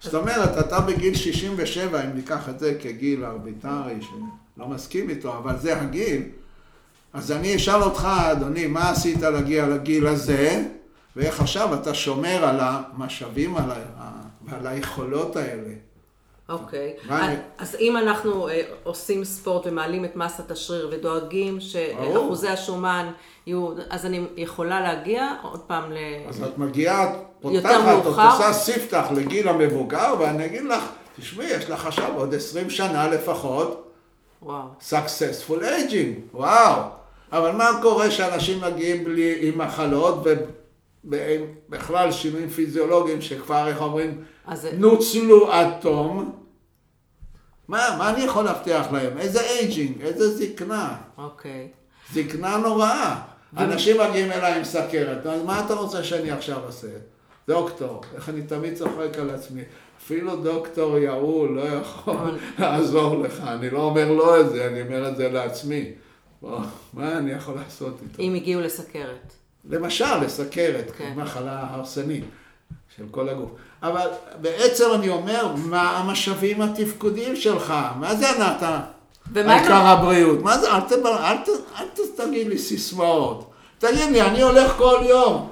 זאת אומרת, אתה בגיל 67, אם ניקח את זה כגיל ארביטרי, שלא מסכים איתו, אבל זה הגיל, אז אני אשאל אותך, אדוני, מה עשית להגיע לגיל הזה, ואיך עכשיו אתה שומר על המשאבים. ועל היכולות האלה. אוקיי. Okay. אז, אם אנחנו אה, עושים ספורט ומעלים את מסת השריר ודואגים שאחוזי השומן יהיו, אז אני יכולה להגיע עוד פעם ל... אז את מגיעה, פותחת, את עושה ספתח לגיל המבוגר, ואני אגיד לך, תשמעי, יש לך עכשיו עוד 20 שנה לפחות. וואו. successful aging, וואו. אבל מה קורה שאנשים מגיעים בלי, עם מחלות ובכלל שינויים פיזיולוגיים שכבר, איך אומרים, אז... נוצלו עד תום? מה, מה אני יכול להבטיח להם? איזה aging, איזה זקנה. אוקיי. זקנה נוראה. ו... אנשים מגיעים אליי עם סכרת, אז מה אתה רוצה שאני עכשיו אעשה? דוקטור, איך אני תמיד צוחק על עצמי. אפילו דוקטור יעול לא יכול לעזור לך. אני לא אומר לו את זה, אני אומר את זה לעצמי. בוא, מה אני יכול לעשות איתו? אם הגיעו לסכרת. למשל, לסכרת, כן. מחלה הרסנית של כל הגוף. אבל בעצם אני אומר, מה המשאבים התפקודיים שלך? מה זה אתה? העיקר הבריאות. מה זה? אל, תבר, אל, ת, אל ת, תגיד לי סיסמאות. תגיד לי, אני הולך כל יום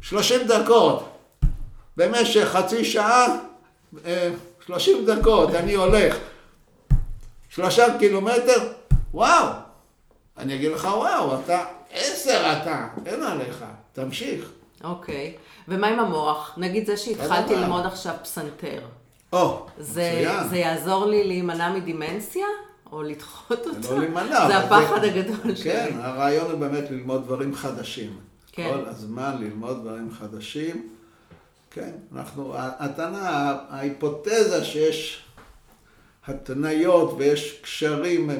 30 דקות במשך חצי שעה, 30 אה, דקות אני הולך שלושה קילומטר, וואו, אני אגיד לך, וואו, אתה עשר אתה, אין עליך, תמשיך. אוקיי, ומה עם המוח? נגיד זה שהתחלתי ללמוד עכשיו פסנתר. או, מצוין. זה יעזור לי להימנע מדימנציה? או לדחות אותה? זה לא להימנע. זה הפחד הגדול שלי. כן, הרעיון הוא באמת ללמוד דברים חדשים. כן. כל הזמן ללמוד דברים חדשים. כן, אנחנו, הטענה, ההיפותזה שיש התניות ויש קשרים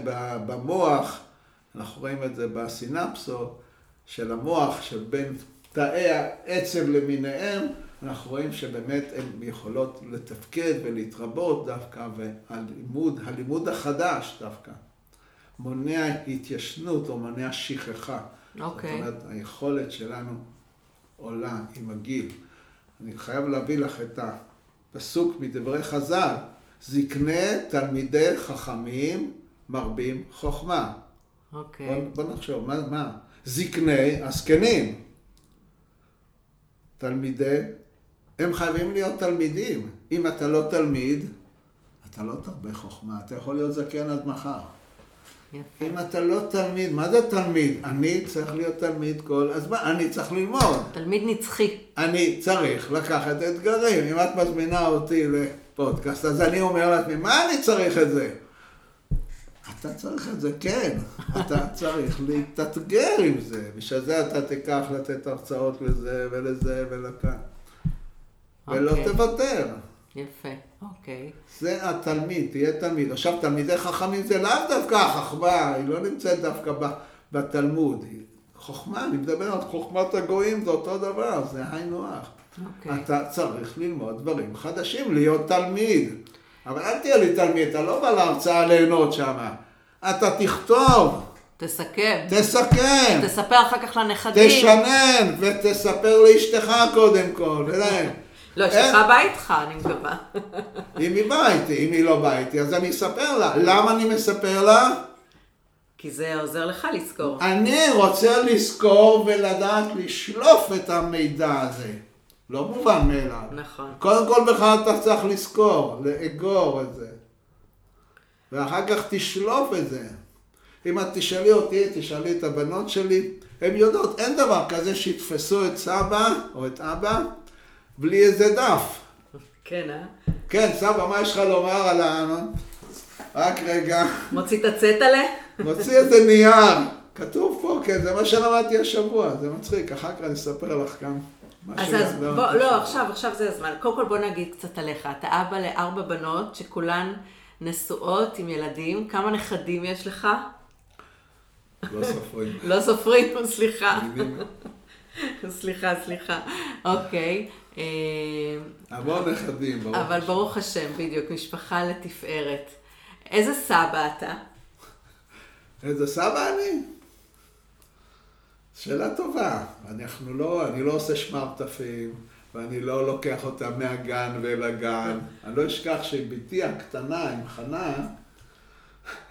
במוח, אנחנו רואים את זה בסינפסות של המוח, של בין תאי העצב למיניהם, אנחנו רואים שבאמת הן יכולות לתפקד ולהתרבות דווקא, והלימוד, הלימוד החדש דווקא, מונע התיישנות או מונע שכחה. אוקיי. זאת אומרת, היכולת שלנו עולה עם הגיל. אני חייב להביא לך את הפסוק מדברי חז"ל, זקני תלמידי חכמים מרבים חוכמה. אוקיי. בוא, בוא נחשוב, מה, מה? זקני הזקנים. תלמידי, הם חייבים להיות תלמידים. אם אתה לא תלמיד, אתה לא תרבה חוכמה, אתה יכול להיות זקן עד מחר. יפה. אם אתה לא תלמיד, מה זה תלמיד? אני צריך להיות תלמיד כל הזמן, אני צריך ללמוד. תלמיד נצחי. אני צריך לקחת אתגרים. אם את מזמינה אותי לפודקאסט, אז אני אומר לעצמי, מה אני צריך את זה? אתה צריך את זה, כן. אתה צריך להתאתגר עם זה. בשביל זה אתה תיקח לתת הרצאות לזה ולזה ולכאן. ולא אוקיי. תוותר. יפה, אוקיי. זה התלמיד, תהיה תלמיד. עכשיו, תלמידי חכמים זה לאו דווקא החכמה, היא לא נמצאת דווקא בתלמוד. חוכמה, אני מדבר על חוכמת הגויים, זה אותו דבר, זה היינו הך. אוקיי. אתה צריך ללמוד דברים חדשים, להיות תלמיד. אבל אל תהיה לי תלמיד, אתה לא בא להרצאה ליהנות שם. אתה תכתוב, תסכם. תסכם, תספר אחר כך לנכדים. תשנן, ותספר לאשתך קודם כל. לא, אשתך באה איתך, אני מקווה. אם היא באה איתי, אם היא לא באה איתי, אז אני אספר לה. למה אני מספר לה? כי זה עוזר לך לזכור. אני רוצה לזכור ולדעת לשלוף את המידע הזה. לא מובן מאליו. נכון. קודם כל בכלל אתה צריך לזכור, לאגור את זה. ואחר כך תשלוף את זה. אם את תשאלי אותי, תשאלי את הבנות שלי, הן יודעות, אין דבר כזה שיתפסו את סבא או את אבא בלי איזה דף. כן, אה? כן, סבא, מה יש לך לומר על ה... רק רגע. מוציא את הצטלה? מוציא איזה נייר. כתוב פה, כן, זה מה שלמדתי השבוע, זה מצחיק, אחר כך אני אספר לך גם. אז אז לא- בוא, לא, עכשיו, עכשיו זה הזמן. קודם כל בוא נגיד קצת עליך. אתה אבא לארבע בנות שכולן נשואות עם ילדים. כמה נכדים יש לך? לא סופרים. לא סופרים, סליחה. סליחה, סליחה. אוקיי. אה, המון נכדים, ברוך אבל השם. ברוך השם, בדיוק, משפחה לתפארת. איזה סבא אתה? איזה סבא אני? שאלה טובה. אנחנו לא, אני לא עושה שמרטפים, ואני לא לוקח אותה מהגן ואל הגן. אני לא אשכח שבתי הקטנה עם חנה,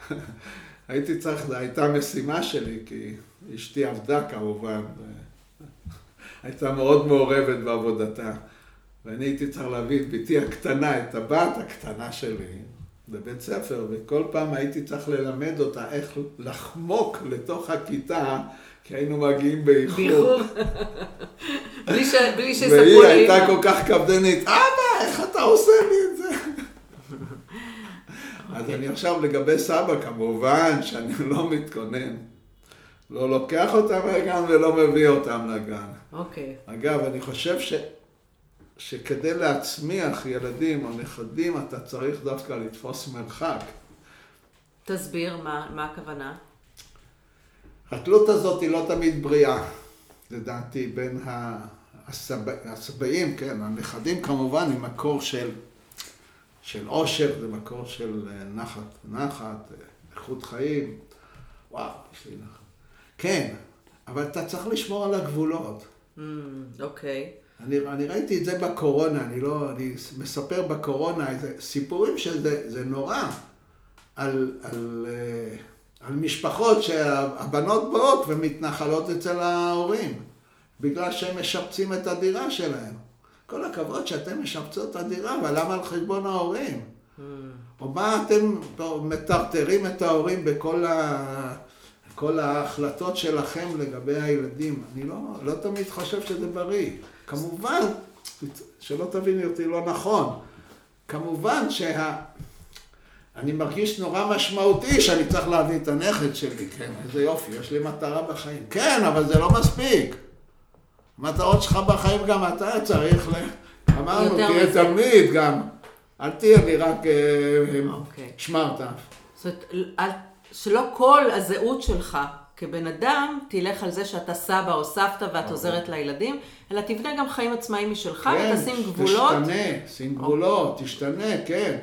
הייתי צריך, זו הייתה משימה שלי, כי אשתי עבדה כמובן, הייתה מאוד מעורבת בעבודתה. ואני הייתי צריך להביא את בתי הקטנה, את הבת הקטנה שלי, לבית ספר, וכל פעם הייתי צריך ללמד אותה איך לחמוק לתוך הכיתה, כי היינו מגיעים באיחור. בלי ש- בלי שיספרו והיא. הייתה כל כך קפדנית, אבא, איך אתה עושה לי את זה? אז אני עכשיו לגבי סבא, כמובן שאני לא מתכונן. לא לוקח אותם מהגן ולא מביא אותם לגן. אוקיי. אגב, אני חושב ש... שכדי להצמיח ילדים או נכדים, אתה צריך דווקא לתפוס מרחק. תסביר מה מה הכוונה. התלות הזאת היא לא תמיד בריאה, לדעתי, בין הסבאים, כן, הנכדים כמובן הם מקור של, של עושר, זה מקור של אה, נחת, נחת, אה, איכות חיים. וואו, יש לי נחת. כן, אבל אתה צריך לשמור על הגבולות. Mm, אוקיי. אני, אני ראיתי את זה בקורונה, אני לא, אני מספר בקורונה איזה סיפורים שזה זה נורא על, על, אה, על משפחות שהבנות באות ומתנחלות אצל ההורים, בגלל שהם משפצים את הדירה שלהם. כל הכבוד שאתם משפצות את הדירה, אבל למה על חשבון ההורים? Mm, או מה אתם מטרטרים את ההורים בכל ה... כל ההחלטות שלכם לגבי הילדים? אני לא, לא תמיד חושב שזה בריא. כמובן, שלא תביני אותי לא נכון, כמובן שה... אני מרגיש נורא משמעותי שאני צריך להביא את הנכד שלי, כן, איזה יופי, יש לי מטרה בחיים. כן, אבל זה לא מספיק. המטרות שלך בחיים גם אתה צריך ל... אמרנו, תהיה מזה. תלמיד גם. אל תהיה לי רק אה, אוקיי. שמרת. זאת אומרת, שלא כל הזהות שלך כבן אדם תלך על זה שאתה סבא או סבתא ואת עוזרת לילדים, אלא תבנה גם חיים עצמאיים משלך ותשים גבולות. כן, תשתנה, שים גבולות, תשתנה, כן.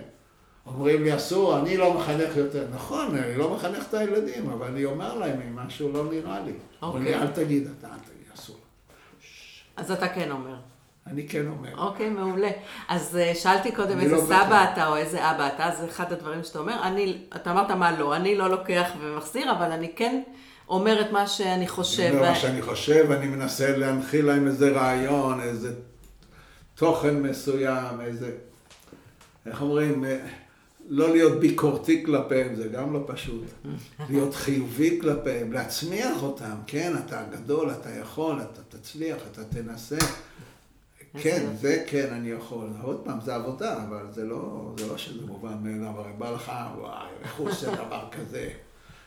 אומרים לי, אסור, אני לא מחנך יותר. נכון, אני לא מחנך את הילדים, אבל אני אומר להם אם משהו לא נראה לי. אומרים לי, אוקיי. אל תגיד, אתה אל תגיד, אסור. אז אתה כן אומר. אני כן אומר. אוקיי, מעולה. אז אה, שאלתי קודם איזה לא סבא בטוח. אתה או איזה אבא אתה, זה אחד הדברים שאתה אומר. אני, אתה אמרת מה לא, אני לא לוקח ומחזיר, אבל אני כן אומר את מה שאני חושב. אני אומר מה שאני חושב, אני מנסה להנחיל להם איזה רעיון, איזה תוכן מסוים, איזה... איך אומרים? אה, לא להיות ביקורתי כלפיהם, זה גם לא פשוט. להיות חיובי כלפיהם, להצמיח אותם, כן, אתה גדול, אתה יכול, אתה תצליח, אתה תנסה. כן. זה כן, אני יכול. עוד פעם, זה עבודה, אבל זה לא, זה לא שזה מובן מאליו. הרי בא לך, וואי, איך הוא עושה דבר כזה?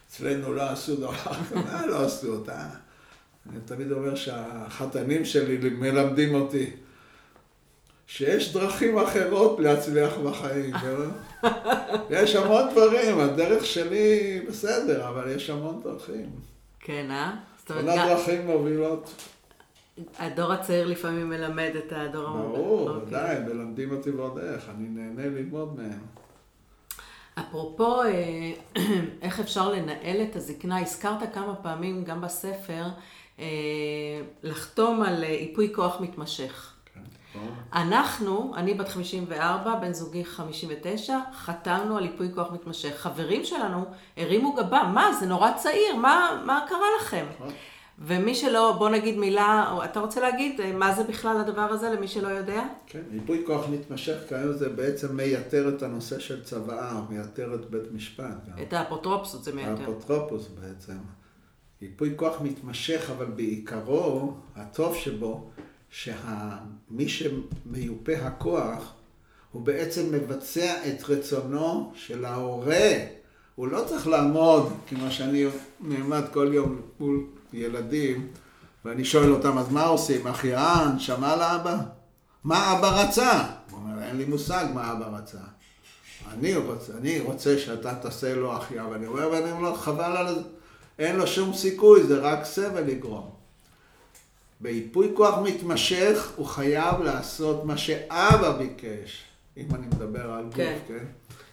אצלנו לא עשו דבר כזה, מה לא עשו אותה? אני תמיד אומר שהחתנים שלי מלמדים אותי שיש דרכים אחרות להצליח בחיים. כן? יש המון דברים, הדרך שלי בסדר, אבל יש המון דרכים. כן, אה? זאת כל אומרת, גם- הדרכים מובילות. הדור הצעיר לפעמים מלמד את הדור המבוגר. ברור, אוקיי. ודאי, מלמדים אותי ועוד איך, אני נהנה ללמוד מהם. אפרופו אה, איך אפשר לנהל את הזקנה, הזכרת כמה פעמים גם בספר אה, לחתום על אה, ייפוי כוח מתמשך. אנחנו, אני בת 54, בן זוגי 59, חתמנו על ייפוי כוח מתמשך. חברים שלנו הרימו גבה, מה, זה נורא צעיר, מה, מה קרה לכם? ומי שלא, בוא נגיד מילה, או אתה רוצה להגיד אה, מה זה בכלל הדבר הזה למי שלא יודע? כן, ייפוי כוח מתמשך כיום זה בעצם מייתר את הנושא של צוואה, מייתר את בית משפט. את האפוטרופסות זה מייתר. האפוטרופוס בעצם. ייפוי כוח מתמשך, אבל בעיקרו, הטוב שבו, שמי שמיופה הכוח, הוא בעצם מבצע את רצונו של ההורה. הוא לא צריך לעמוד, כמו שאני נעמד כל יום מול ילדים, ואני שואל אותם, אז מה עושים? אחיין, שמע לאבא? מה אבא רצה? הוא אומר, אין לי מושג מה אבא רצה. אני רוצה, אני רוצה שאתה תעשה לו החייאה, ואני אומר, ואני אומר לו, חבל על זה, אין לו שום סיכוי, זה רק סבל יגרום. בייפוי כוח מתמשך, הוא חייב לעשות מה שאבא ביקש. אם אני מדבר על גוף, כן. כן?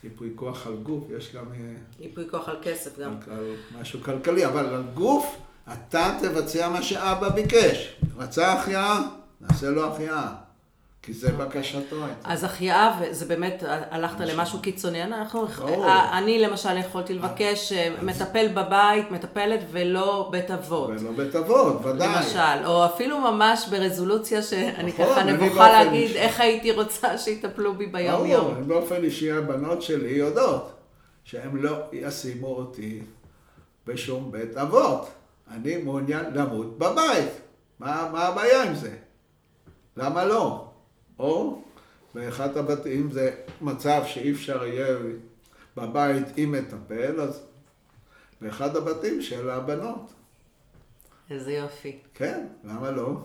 ייפוי כוח על גוף, יש גם אה, ייפוי כוח על כסף גם. על, על משהו כלכלי, אבל על גוף, אתה תבצע מה שאבא ביקש. רצה החייאה, נעשה לו החייאה. כי זה בקשתו הייתה. אז החייאה, וזה באמת, הלכת למשהו קיצוני. אנחנו, ברור. אני למשל יכולתי לבקש אה, מטפל בבית, מטפלת, ולא בית אבות. ולא בית אבות, ודאי. למשל, או אפילו ממש ברזולוציה שאני נכון, ככה נבוכה להגיד. איך הייתי רוצה שיטפלו בי ביום ברור, יום. אני באופן אישי הבנות שלי יודעות שהן לא ישימו אותי בשום בית אבות. אני מעוניין למות בבית. מה הבעיה עם זה? למה לא? או באחד הבתים זה מצב שאי אפשר יהיה בבית עם מטפל, אז באחד הבתים של הבנות. איזה יופי. כן, למה לא?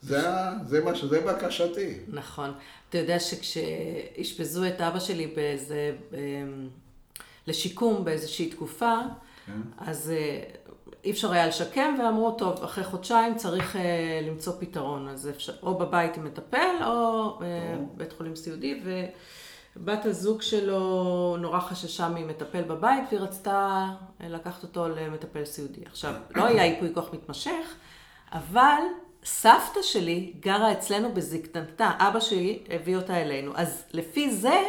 זה, זה מה ש... זה בקשתי. נכון. אתה יודע שכשאשפזו את אבא שלי באיזה... אמ, לשיקום באיזושהי תקופה, כן. אז אה, אי אפשר היה לשקם, ואמרו, טוב, אחרי חודשיים צריך אה, למצוא פתרון. אז אפשר, או בבית עם מטפל, או אה, בית חולים סיעודי, ובת הזוג שלו נורא חששה ממטפל בבית, והיא רצתה אה, לקחת אותו למטפל סיעודי. עכשיו, לא היה ייפוי כוח מתמשך, אבל סבתא שלי גרה אצלנו בזקנתה, אבא שלי הביא אותה אלינו. אז לפי זה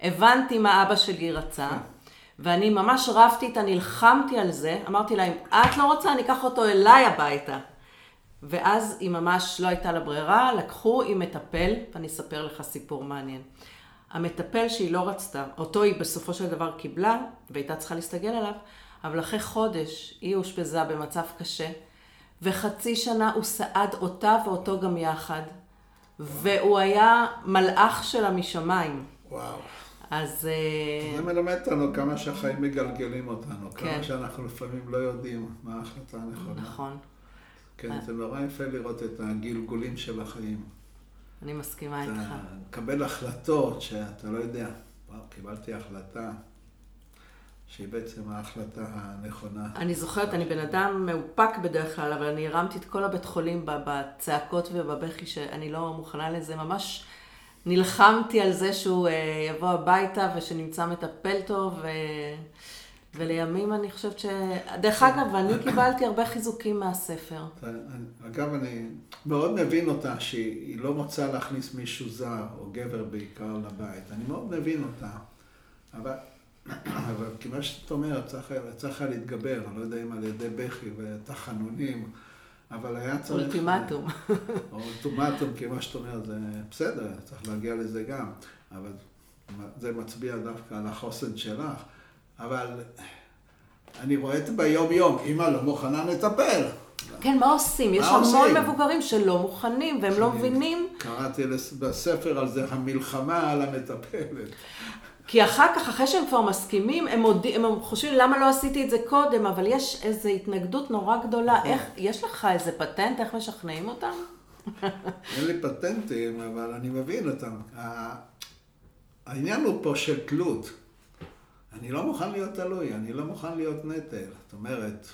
הבנתי מה אבא שלי רצה. ואני ממש רבתי איתה, נלחמתי על זה, אמרתי לה, אם את לא רוצה, אני אקח אותו אליי הביתה. ואז היא ממש לא הייתה לה ברירה, לקחו עם מטפל, ואני אספר לך סיפור מעניין. המטפל שהיא לא רצתה, אותו היא בסופו של דבר קיבלה, והייתה צריכה להסתגל עליו, אבל אחרי חודש היא אושפזה במצב קשה, וחצי שנה הוא סעד אותה ואותו גם יחד, והוא היה מלאך שלה משמיים. וואו. אז... אה, זה מלמד אותנו כמה שהחיים מגלגלים אותנו, כן. כמה שאנחנו לפעמים לא יודעים מה ההחלטה הנכונה. נכון. כן. זה נורא יפה לראות את הגלגולים של החיים. אני מסכימה אתה איתך. מקבל החלטות שאתה לא יודע, וואו, קיבלתי החלטה שהיא בעצם ההחלטה הנכונה. אני זוכרת, אני בן אדם מאופק בדרך כלל, אבל אני הרמתי את כל הבית חולים בצעקות ובבכי שאני לא מוכנה לזה. ממש נלחמתי על זה שהוא אה, יבוא הביתה ושנמצא מטפל טוב, ו... ולימים אני חושבת ש... דרך אגב, אני קיבלתי הרבה חיזוקים מהספר. אגב, אני מאוד מבין אותה שהיא לא רוצה להכניס מישהו זר, או גבר בעיקר, לבית. אני מאוד מבין אותה. אבל, אבל כמו שאת אומרת, צריך, היה להתגבר, אני לא יודע אם על ידי בכי ותחנונים, אבל היה צריך... אולטימטום. או אולטימטום, כי מה שאת אומרת, זה בסדר, צריך להגיע לזה גם, אבל זה מצביע דווקא על החוסן שלך. אבל אני רואה את זה ביום-יום, אמא לא מוכנה לטפל. כן, מה עושים? יש המון? מבוגרים שלא מוכנים, והם לא מבינים, קראתי בספר על זה, המלחמה על המטפלת. כי אחר כך, אחרי שהם כבר מסכימים, הם, מודי, הם חושבים למה לא עשיתי את זה קודם, אבל יש איזו התנגדות נורא גדולה. איך, יש לך איזה פטנט, איך משכנעים אותם? אין לי פטנטים, אבל אני מבין אותם. העניין הוא פה של תלות. אני לא מוכן להיות תלוי, אני לא מוכן להיות נטל. זאת אומרת,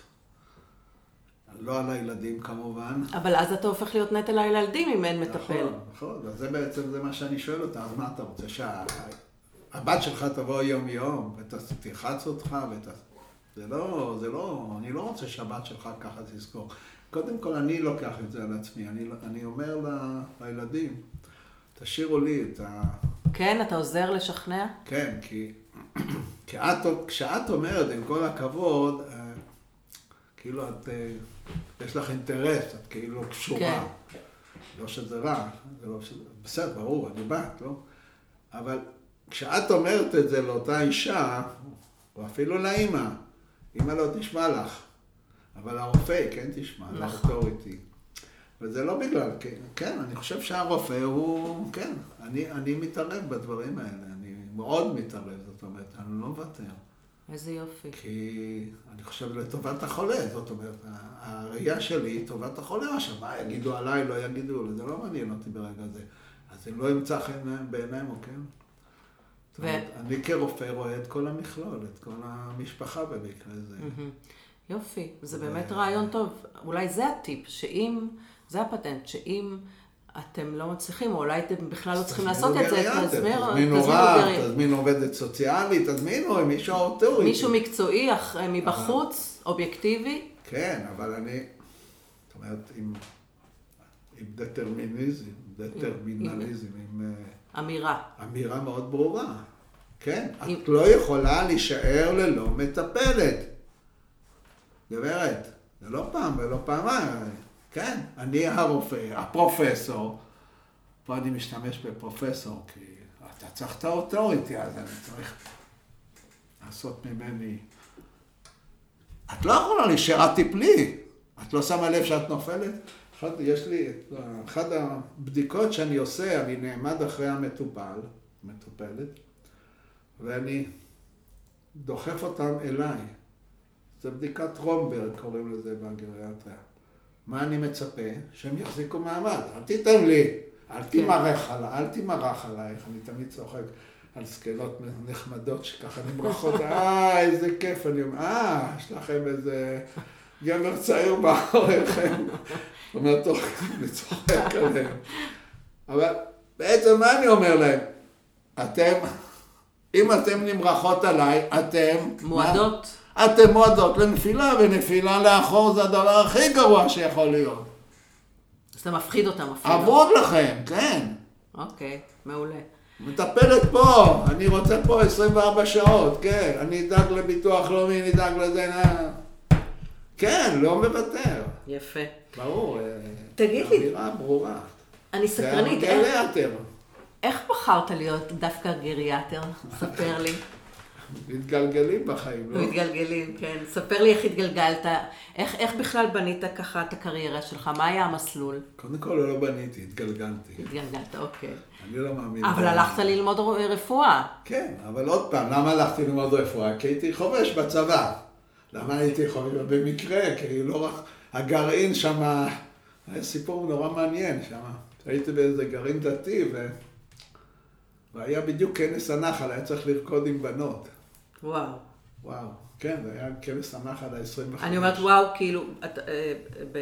לא על הילדים כמובן. אבל אז אתה הופך להיות נטל על הילדים אם אין מטפל. נכון, נכון, אז זה בעצם זה מה שאני שואל אותה, אז מה אתה רוצה, שהבת שלך תבוא יום-יום ותלחץ אותך ות... זה לא, זה לא, אני לא רוצה שהבת שלך ככה תזכור. קודם כל, אני לוקח את זה על עצמי, אני, אני אומר ל- לילדים, תשאירו לי את ה... כן, אתה עוזר לשכנע? כן, כי, כי את, כשאת אומרת, עם כל הכבוד, אה, כאילו את, אה, יש לך אינטרס, את כאילו קשורה. כן. לא שזה רע, זה לא שזה, בסדר, ברור, אני בת, לא? אבל כשאת אומרת את זה לאותה אישה, או אפילו לאימא, אימא לא תשמע לך, אבל הרופא כן תשמע, נכון. לאוטוריטי. וזה לא בגלל, כן, כן, אני חושב שהרופא הוא, כן, אני, אני מתערב בדברים האלה, אני מאוד מתערב, זאת אומרת, אני לא מוותר. איזה יופי. כי אני חושב לטובת החולה, זאת אומרת, הראייה שלי היא טובת החולה, עכשיו מה יגידו עליי, לא יגידו, זה לא מעניין אותי ברגע זה. אז אם לא ימצא חן להם בעיניהם, או כן? אומרת, אני כרופא רואה את כל המכלול, את כל המשפחה במקרה הזה. יופי, זה ו- באמת רעיון טוב. אולי זה הטיפ, שאם, זה הפטנט, שאם אתם לא מצליחים, או אולי אתם בכלל לא צריכים לעשות את זה, תזמינו תזמינו תזמינו רב, תזמינו עובדת סוציאלית, תזמינו מישהו אוטוריטי. מישהו מקצועי אח- מבחוץ, אובייקטיבי. כן, אבל אני, זאת אומרת, עם, עם דטרמיניזם, דטרמינליזם, עם... אמירה. אמירה מאוד ברורה. כן, אם- את לא יכולה להישאר ללא מטפלת. גברת, זה לא פעם ולא פעמיים. כן, אני הרופא, הפרופסור, פה אני משתמש בפרופסור, כי אתה צריך את האוטוריטי, אז אני צריך לעשות ממני... את לא יכולה להישאר, את תיפלי. את לא שמה לב שאת נופלת? אחד, יש לי, אחת הבדיקות שאני עושה, אני נעמד אחרי המטופל, מטופלת, ואני דוחף אותם אליי. זה בדיקת רומברג, קוראים לזה בגריאטריה. מה אני מצפה? שהם יחזיקו מעמד. אל תיתן לי, אל תימרח עליי, אל תימרח עלייך. אני תמיד צוחק על זקנות נחמדות שככה נמרחות, אה, איזה כיף. אני אומר, אה, יש לכם איזה גבר צעיר מאחוריכם. זאת אומרת, תוך כדי צוחק עליהם. אבל בעצם מה אני אומר להם? אתם, אם אתם נמרחות עליי, אתם... מועדות. מה? אתם מועדות לנפילה, ונפילה לאחור זה הדבר הכי גרוע שיכול להיות. אז אתה מפחיד אותם אפילו. אבוד לכם, כן. אוקיי, מעולה. מטפלת פה, אני רוצה פה 24 שעות, כן. אני אדאג לביטוח לאומי, אני אדאג לזה. כן, לא מוותר. יפה. ברור. אה, תגיד לי, אמירה ברורה. אני זה סקרנית, איך- הגריאטר. איך בחרת להיות דווקא גריאטר? ספר לי. מתגלגלים בחיים, לא? מתגלגלים, כן. ספר לי איך התגלגלת, איך, איך בכלל בנית ככה את הקריירה שלך, מה היה המסלול? קודם כל לא בניתי, התגלגלתי. התגלגלת, אוקיי. אני לא מאמין. אבל הלכת ללמוד רפואה. כן, אבל עוד פעם, למה הלכתי ללמוד רפואה? כי הייתי חובש בצבא. למה הייתי חובש? במקרה, כי לא רק... הגרעין שם, היה סיפור נורא מעניין שם. הייתי באיזה גרעין דתי, ו... והיה בדיוק כנס הנחל, היה צריך לרקוד עם בנות. וואו. וואו, כן, זה היה כנס הנחל ה-25. אני אומרת, וואו, כאילו, את, אה, ב...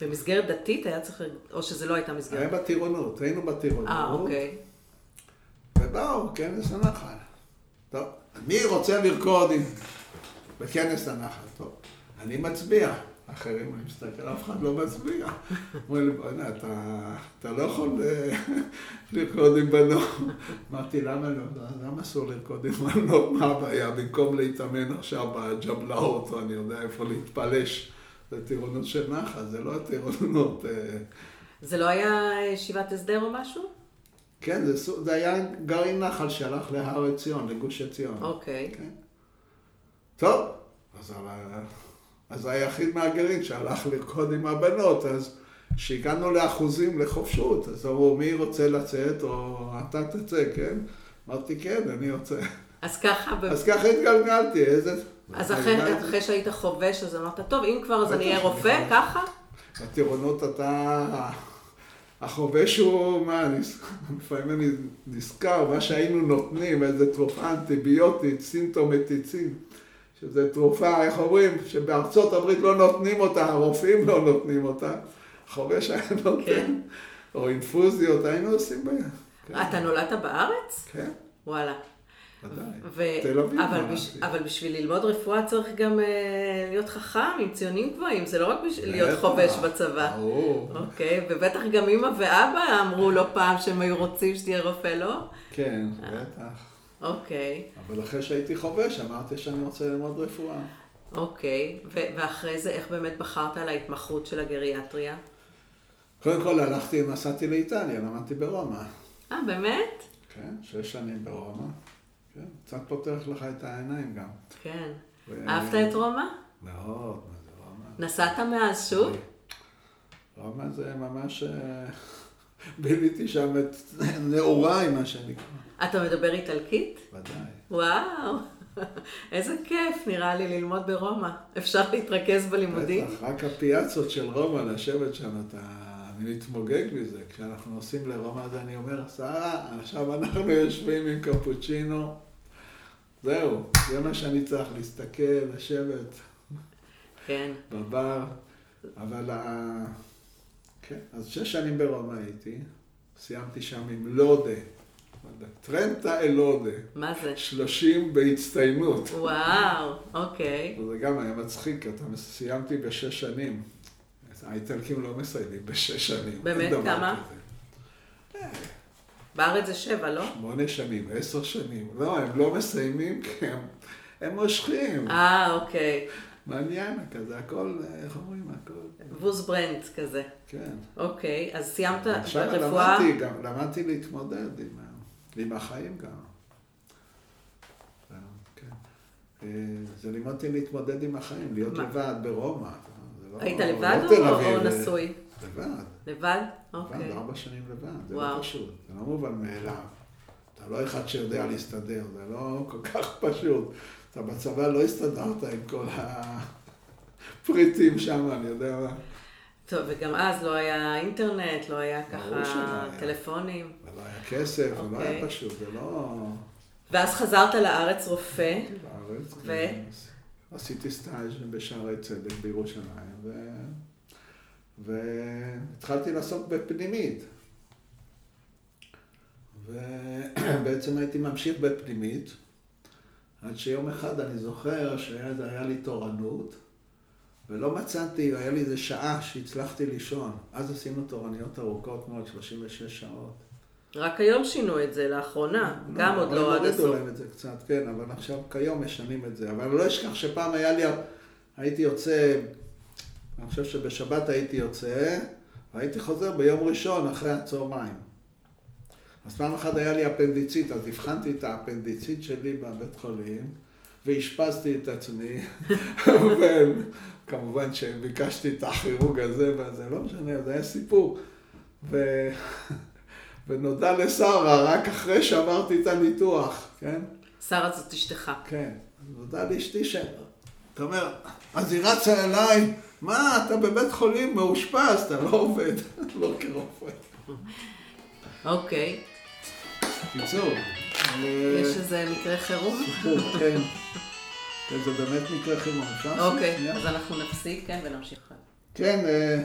במסגרת דתית היה צריך, או שזה לא הייתה מסגרת? היה בטירונות, היינו בטירונות. אה, אוקיי. ובאו, כנס הנחל. טוב, מי רוצה לרקוד עם... בכנס הנחל? טוב, אני מצביע. אחרים, אני מסתכל, אף אחד לא מצביע. אומרים לי, בוא'נה, אתה, לא יכול אה, לרקוד עם בנות. אמרתי, למה לא? למה אסור לרקוד עם בנות? מה הבעיה? במקום להתאמן עכשיו בג'בלאות, או אני יודע איפה להתפלש. זה טירונות של נחל, זה לא הטירונות... אה, זה לא היה ישיבת הסדר או משהו? כן, זה, זה היה גרעין נחל שהלך להר עציון, לגוש עציון. אוקיי. טוב, אז, אז היחיד מהגרעין שהלך לרקוד עם הבנות, אז כשהגענו לאחוזים לחופשות, אז אמרו, מי רוצה לצאת, או אתה תצא, כן? אמרתי, כן, אני רוצה. אז ככה... אז ככה התגלגלתי, איזה... אז אחרי, אחרי שהיית חובש, אז אמרת, טוב, אם כבר אז אני אהיה רופא, ככה? בטירונות אתה... החובש הוא, מה, לפעמים אני נזכר, מה שהיינו נותנים, איזה תרופה אנטיביוטית, סינטומטיצין, שזו תרופה, איך אומרים, שבארצות הברית לא נותנים אותה, הרופאים לא נותנים אותה, החובש היה נותן, כן. או אינפוזיות, היינו עושים בהם. כן. אתה נולדת בארץ? כן. וואלה. ודאי. תל אביב. אבל, בש... אבל בשביל ללמוד רפואה צריך גם uh, להיות חכם, עם ציונים גבוהים, זה לא רק בשביל להיות חובש בצבא. ברור. אוקיי, ובטח גם אמא ואבא אמרו לא פעם שהם היו רוצים שתהיה רופא, לא? כן, בטח. אוקיי. אבל אחרי שהייתי חובש, אמרתי שאני רוצה ללמוד רפואה. אוקיי, ואחרי זה, איך באמת בחרת על ההתמחות של הגריאטריה? קודם כל הלכתי, נסעתי לאיטליה, למדתי ברומא. אה, באמת? כן, שש שנים ברומא. כן, קצת פותח לך את העיניים גם. כן. ו... אהבת את רומא? מאוד, מה זה רומא. נסעת מאז שוב? רומא זה ממש... אה, ביליתי שם את נעוריי, מה שנקרא. אתה מדבר איטלקית? ודאי. וואו, איזה כיף נראה לי ללמוד ברומא. אפשר להתרכז בלימודים? בטח, רק הפיאצות של רומא, לשבת שם, אתה... אני מתמוגג מזה. כשאנחנו נוסעים לרומא, אז אני אומר, שרה, עכשיו אנחנו יושבים עם קפוצ'ינו. זהו, זה מה שאני צריך, להסתכל, לשבת. כן. בבר. אבל כן, אז שש שנים ברומא הייתי, סיימתי שם עם לודה. טרנטה אלודה. מה זה? שלושים בהצטיינות. וואו, אוקיי. וזה גם היה מצחיק, אתה סיימתי בשש שנים. האיטלקים לא מסיימים בשש שנים. באמת? כמה? בארץ זה שבע, לא? שמונה שנים, עשר שנים. לא, הם לא מסיימים כי הם, הם מושכים. אה, אוקיי. מעניין כזה, הכל, איך אומרים, הכל. ווז ברנד כזה. כן. אוקיי, אז סיימת רפואה? עכשיו למדתי גם, למדתי להתמודד עם, עם החיים גם. כן. אה, זה לימדתי להתמודד עם החיים, להיות מה? לבד ברומא. לא, היית לבד לא או, או אה, נשוי? לבד. לבד? אוקיי. לבד, ארבע שנים לבד, זה לא פשוט, זה לא מובן מאליו. אתה לא אחד שיודע להסתדר, זה לא כל כך פשוט. אתה בצבא לא הסתדרת עם כל הפריטים שם, אני יודע מה. טוב, וגם אז לא היה אינטרנט, לא היה ככה טלפונים. ולא היה כסף, okay. לא היה אוקיי. פשוט, זה לא... ואז חזרת לארץ רופא. לארץ, ו... כן. עשיתי סטאז' בשערי צדק בירושלים, ו... והתחלתי לעסוק בפנימית. ובעצם הייתי ממשיך בפנימית. עד שיום אחד אני זוכר שהיה לי תורנות, ולא מצאתי, היה לי איזה שעה שהצלחתי לישון. אז עשינו תורניות ארוכות מאוד, 36 שעות. רק היום שינו את זה, לאחרונה, לא, גם עוד לא עד הסוף. הורידו להם את זה קצת, כן, אבל עכשיו, כיום משנים את זה. אבל אני לא אשכח שפעם היה לי, הייתי יוצא, אני חושב שבשבת הייתי יוצא, והייתי חוזר ביום ראשון אחרי הצהריים. אז פעם אחת היה לי אפנדיצית, אז הבחנתי את האפנדיצית שלי בבית חולים, ואשפזתי את עצמי, וכמובן שביקשתי את הכירוג הזה והזה, לא משנה, זה היה סיפור. ו... ונודע לשרה רק אחרי שעברתי את הניתוח, כן? שרה זאת אשתך. כן. נודע לאשתי ש... אתה אומר, אז היא רצה אליי, מה, אתה בבית חולים מאושפז, אתה לא עובד, לא כרופא. אוקיי. בקיצור, יש איזה מקרה חירום? כן. כן, זה באמת מקרה חירום. אוקיי? אז אנחנו נפסיק, כן, ונמשיך. כן, אה,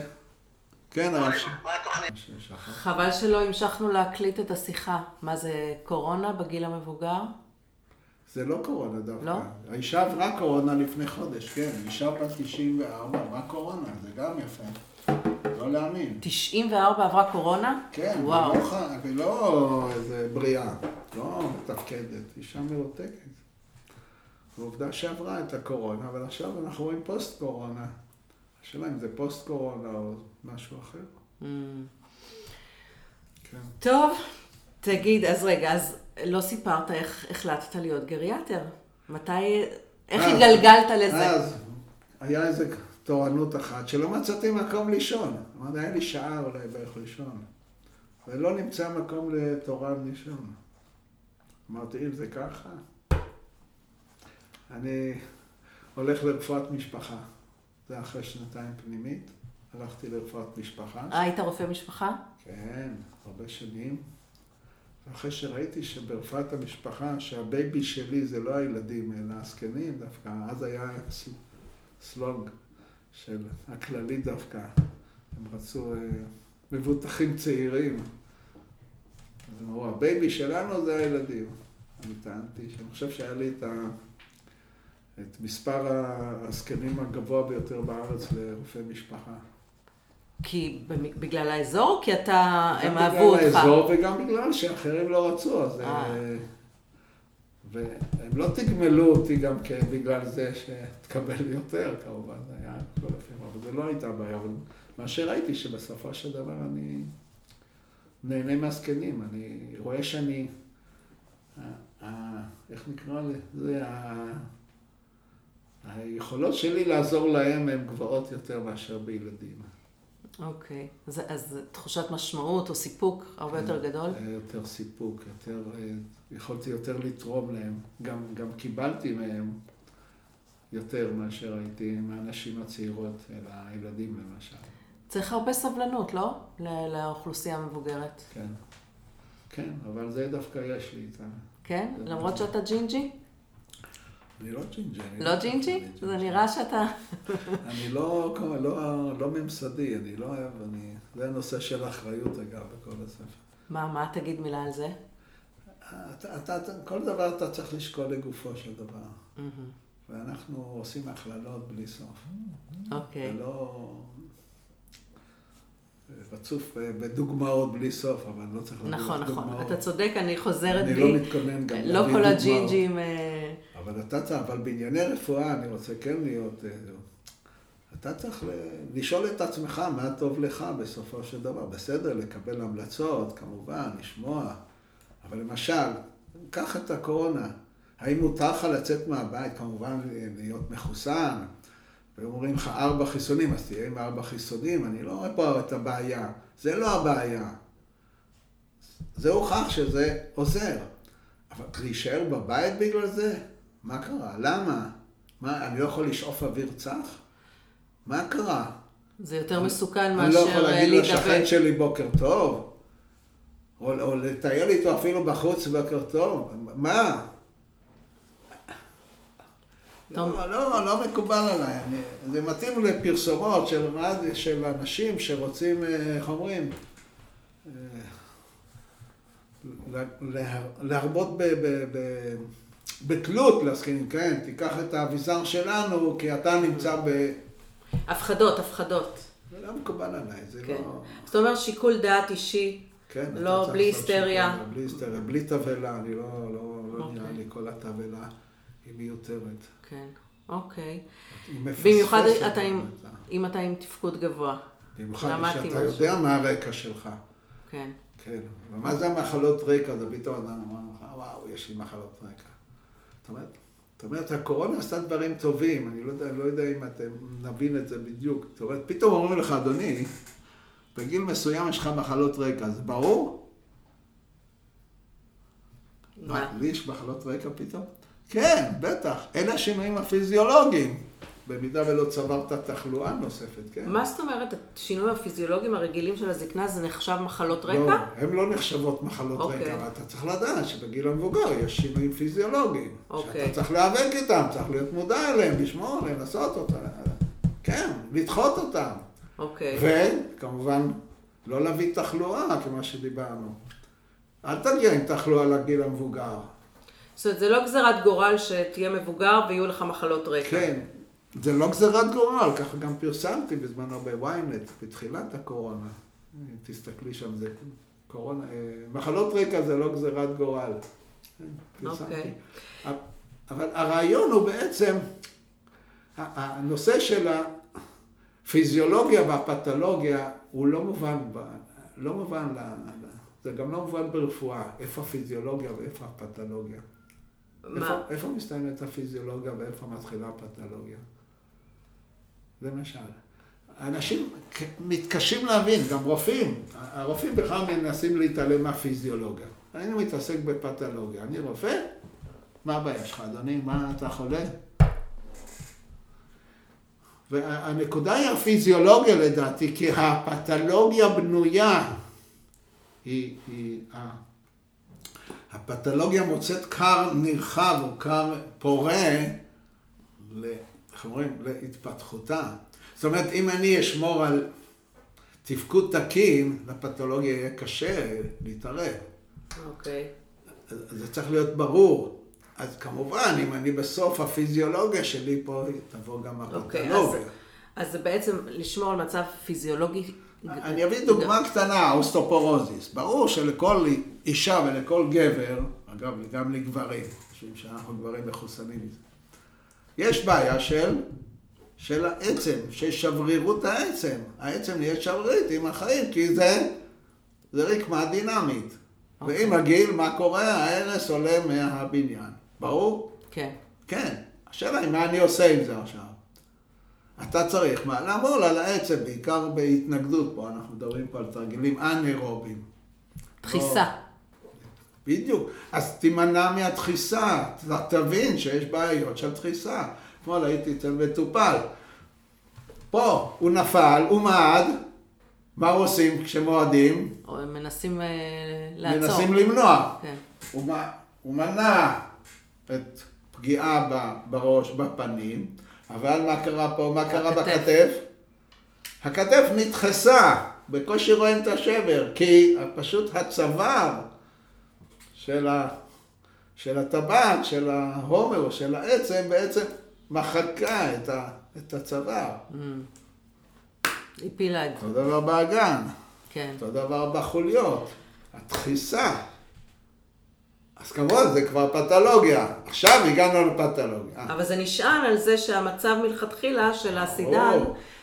כן, ש... מה התוכנית? חבל שלא המשכנו להקליט את השיחה. מה זה, קורונה בגיל המבוגר? זה לא קורונה דווקא. לא? האישה עברה קורונה לפני חודש, כן. אישה בת 94 עברה קורונה, זה גם יפה. לא להאמין. 94 עברה קורונה? כן, וואו. ולא, ח- ולא איזה בריאה, לא מתפקדת, אישה מרותקת. ועובדה שעברה את הקורונה, אבל עכשיו אנחנו רואים פוסט קורונה. השאלה אם זה פוסט קורונה או משהו אחר. Mm. כן. טוב, תגיד, אז רגע, אז לא סיפרת איך החלטת להיות גריאטר. מתי, איך אז- התגלגלת לזה? אז היה איזה תורנות אחת שלא מצאתי מקום לישון. אמרתי, היה לי שעה אולי בערך לישון. ולא נמצא מקום לתורן לישון. אמרתי, אם זה ככה, אני הולך לרפואת משפחה. זה אחרי שנתיים פנימית, הלכתי לרפואת משפחה. אה, היית רופא משפחה? כן, הרבה שנים. ואחרי שראיתי שברפואת המשפחה, שה baby שלי זה לא הילדים, אלא הזקנים דווקא, אז היה סל- סלוגן של הכללית דווקא. הם רצו אה, מבוטחים צעירים. אז הם אמרו, ה baby שלנו זה הילדים. אני טענתי שאני חושב שהיה לי את, ה... את מספר הזקנים הגבוה ביותר בארץ לרופא משפחה. כי בגלל האזור, או כי אתה, הם גם אהבו אותך? בגלל האזור וגם בגלל שאחרים לא רצו, אז... אה. אה, והם לא תגמלו אותי גם בגלל זה שתקבל יותר, כמובן, זה היה כל הפעמים, אבל זה לא הייתה בעיה, אבל מה שראיתי שבסופו של דבר אני נהנה מהזקנים, אני רואה שאני, איך נקרא לזה, היכולות שלי לעזור להם הן גבוהות יותר מאשר בילדים. אוקיי. אז, אז תחושת משמעות או סיפוק הרבה יותר גדול? היה יותר סיפוק, יותר, אה, יכולתי יותר לתרום להם. גם, גם קיבלתי מהם יותר מאשר הייתי מהנשים הצעירות, אלא הילדים למשל. צריך הרבה סבלנות, לא? לאוכלוסייה המבוגרת. כן. כן, אבל זה דווקא יש לי איתם. כן? למרות. שאתה ג'ינג'י? אני לא ג'ינג'י. לא ג'ינג'י? זה נראה שאתה... אני לא, לא, לא ממסדי, אני לא אוהב, אני... זה הנושא של אחריות, אגב, בכל הספר. מה, מה תגיד מילה על זה? אתה, אתה, אתה, כל דבר אתה צריך לשקול לגופו של דבר. מהמם. ואנחנו עושים הכללות בלי סוף. אוקיי. ולא רצוף בדוגמאות בלי סוף, אבל אני לא צריך לך נכון, נכון. דוגמאות. אתה צודק, אני חוזרת אני בי. לא מתכונן גם לא כל. הג'ינג'ים... אה, אבל אתה צריך, אבל בענייני רפואה אני רוצה כן להיות... אה, אתה צריך לשאול את עצמך מה טוב לך בסופו של דבר. בסדר, לקבל המלצות, כמובן, לשמוע. אבל למשל, קח את הקורונה. האם מותר לך לצאת מהבית? כמובן, להיות מחוסן. ואומרים לך ארבע חיסונים, אז תהיה עם ארבע חיסונים. אני לא רואה פה את הבעיה. זה לא הבעיה. זה הוכח שזה עוזר. אבל להישאר בבית בגלל זה? מה קרה? למה? מה, אני לא יכול לשאוף אוויר צח? מה קרה? זה יותר מסוכן אני לא יכול מאשר אה, להגיד לשכן להידבק. שלי בוקר טוב? או, או לטייל איתו אפילו בחוץ בוקר טוב? מה? לא, לא, לא מקובל עליי. אני, זה מתאים לפרסומות של, של אנשים שרוצים, אה, איך אומרים? אה, לה- לה- להרבות ב- ב- ב- בתלות לזקנים, כן, תיקח את האביזר שלנו, כי אתה נמצא ב... הפחדות, הפחדות. זה לא מקובל עליי, זה כן. לא... זאת אומרת שיקול דעת אישי. כן, לא, בלי היסטריה. בלי היסטריה, בלי תבהלה, אני לא, לא, לא אוקיי. נראה לי כל התבהלה היא מיותרת. כן, אוקיי. במיוחד אתה עם- אם אתה עם תפקוד גבוה. במיוחד למדתי שאתה משהו. יודע מה הרקע שלך. כן. כן, ומה זה המחלות רקע? זה פתאום אדם אומר לך, וואו, יש לי מחלות רקע. זאת אומרת, זאת אומרת, הקורונה עשתה דברים טובים, אני לא יודע, לא יודע אם אתם נבין את זה בדיוק. זאת אומרת, פתאום אומרים לך, אדוני, בגיל מסוים יש לך מחלות רקע, זה ברור? מה? לי יש מחלות רקע פתאום? כן, בטח, אלה השינויים הפיזיולוגיים. במידה ולא צברת תחלואה נוספת, כן? מה זאת אומרת, השינויים הפיזיולוגיים הרגילים של הזקנה זה נחשב מחלות לא, רקע? הן לא נחשבות מחלות אוקיי. רקע, אבל אתה צריך לדעת שבגיל המבוגר יש שינויים פיזיולוגיים. אוקיי. שאתה צריך להיאבק איתם, צריך להיות מודע אליהם, לשמור עליהם, לעשות אותם. כן, לדחות אותם. אוקיי. וכמובן, לא להביא תחלואה, כמו שדיברנו. אל תגיע עם תחלואה לגיל המבוגר. זאת אומרת, זה לא גזירת גורל שתהיה מבוגר ויהיו לך מחלות רקע. כן, זה לא גזירת גורל, ככה גם פרסמתי בזמנו בוויינט, בתחילת הקורונה. תסתכלי שם, זה קורונה, אה, מחלות רקע זה לא גזירת גורל. כן, פרסמתי. אוקיי. אבל הרעיון הוא בעצם, הנושא של הפיזיולוגיה והפתולוגיה הוא לא מובן, ב- לא מובן, ל- ל- זה גם לא מובן ברפואה, איפה הפיזיולוגיה ואיפה הפתולוגיה. איפה, מה? איפה מסתיימת הפיזיולוגיה ואיפה מתחילה הפתולוגיה? למשל. אנשים מתקשים להבין, גם רופאים, הרופאים בכלל מנסים להתעלם מהפיזיולוגיה. אני מתעסק בפתולוגיה, אני רופא? מה הבעיה שלך, אדוני? מה, אתה חולה? והנקודה היא הפיזיולוגיה לדעתי, כי הפתולוגיה בנויה, היא, היא, הפתולוגיה מוצאת כר נרחב או כר פורה, איך אומרים, להתפתחותה. זאת אומרת, אם אני אשמור על תפקוד תקין, לפתולוגיה יהיה קשה להתערב. אוקיי. אז זה צריך להיות ברור. אז כמובן, אם אני בסוף הפיזיולוגיה שלי פה, תבוא גם אוקיי, אז, הפתולוגיה. אז זה בעצם לשמור על מצב פיזיולוגי. אני אביא דוגמה קטנה, אוסטופורוזיס. ברור שלכל אישה ולכל גבר, אגב, גם לגברים, משום שאנחנו גברים מחוסנים מזה, יש בעיה של, של העצם, של שברירות העצם. העצם נהיית שברירית עם החיים, כי זה, זה רקמה דינמית. ועם הגיל, מה קורה? ההרס עולה מהבניין. ברור? כן. כן. השאלה היא מה אני עושה עם זה עכשיו. אתה צריך מה? לעמול על העצם, בעיקר בהתנגדות פה, אנחנו מדברים פה על תרגילים אנאירובים. דחיסה. בדיוק. אז תימנע מהדחיסה, תבין שיש בעיות של דחיסה. אתמול הייתי אצל מטופל. פה, הוא נפל, הוא מעד, מה עושים כשמועדים? או הם מנסים אה, לעצור. מנסים למנוע. כן. הוא, הוא מנע את פגיעה בראש, בפנים, אבל מה קרה פה? מה קרה בכתף. בכתף? הכתף נדחסה, בקושי רואים את השבר, כי פשוט הצוואר של, ה, של הטבעת, של ההומר, של העצם, בעצם מחקה את, ה, את הצוואר. הפילה את זה. אותו דבר באגן. כן. אותו דבר בחוליות, הדחיסה. אז כמובן, זה כבר פתולוגיה. עכשיו הגענו לפתולוגיה. אה, אבל זה נשען על זה שהמצב מלכתחילה של הסידן.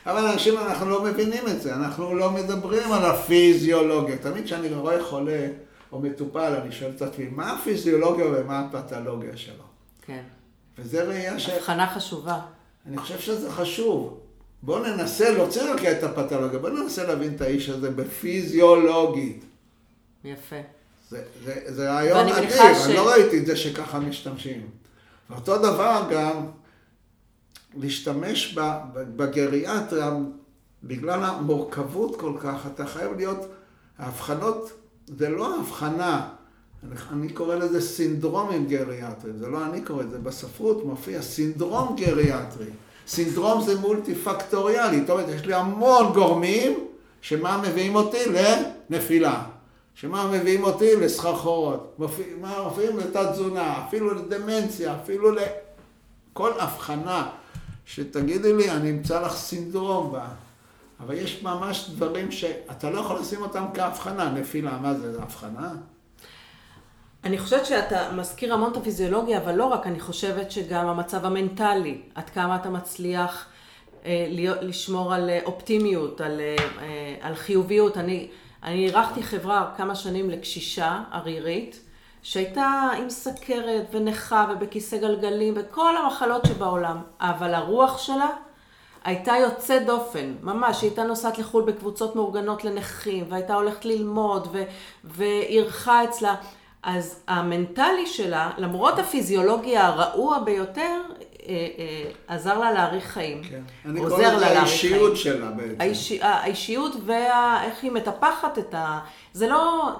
אבל אנשים, אנחנו לא מבינים את זה, אנחנו לא מדברים על הפיזיולוגיה. תמיד כשאני רואה חולה או מטופל, אני שואל את עצמי, מה הפיזיולוגיה ומה הפתולוגיה שלו? כן. וזה ראייה ש... הבחנה חשובה. אני חושב שזה חשוב. בואו ננסה להוציא רק את הפתולוגיה, בואו ננסה להבין את האיש הזה בפיזיולוגית. יפה. זה, זה, זה רעיון אדיר, ש- אני לא ראיתי את זה שככה משתמשים. ואותו דבר גם להשתמש בגריאטריה, בגלל המורכבות כל כך, אתה חייב להיות, ההבחנות, זה לא הבחנה, אני, אני קורא לזה סינדרומים גריאטריים, זה לא אני קורא לזה, בספרות מופיע סינדרום גריאטרי. סינדרום זה מולטי פקטוריאלי, זאת אומרת, יש לי המון גורמים שמה מביאים אותי לנפילה. שמה מביאים אותי לסחרחורות, מה מופיעים לתת תזונה, אפילו לדמנציה, אפילו לכל הבחנה שתגידי לי, אני אמצא לך סינדרום בה. אבל יש ממש דברים שאתה לא יכול לשים אותם כהבחנה, נפילה, מה זה, זה הבחנה? אני חושבת שאתה מזכיר המון את הפיזיולוגיה, אבל לא רק, אני חושבת שגם המצב המנטלי, עד כמה אתה מצליח אה, לשמור על אה, אופטימיות, על, אה, אה, על חיוביות. אני, אני אירחתי חברה כמה שנים לקשישה ערירית, שהייתה עם סכרת ונכה ובכיסא גלגלים וכל המחלות שבעולם, אבל הרוח שלה הייתה יוצאת דופן, ממש, היא הייתה נוסעת לחו"ל בקבוצות מאורגנות לנכים, והייתה הולכת ללמוד, ואירחה אצלה. אז המנטלי שלה, למרות הפיזיולוגיה הרעוע ביותר, עזר לה להאריך חיים. כן. אני קורא לזה האישיות. שלה בעצם. האישי, האישיות ואיך היא מטפחת את ה... זה לא...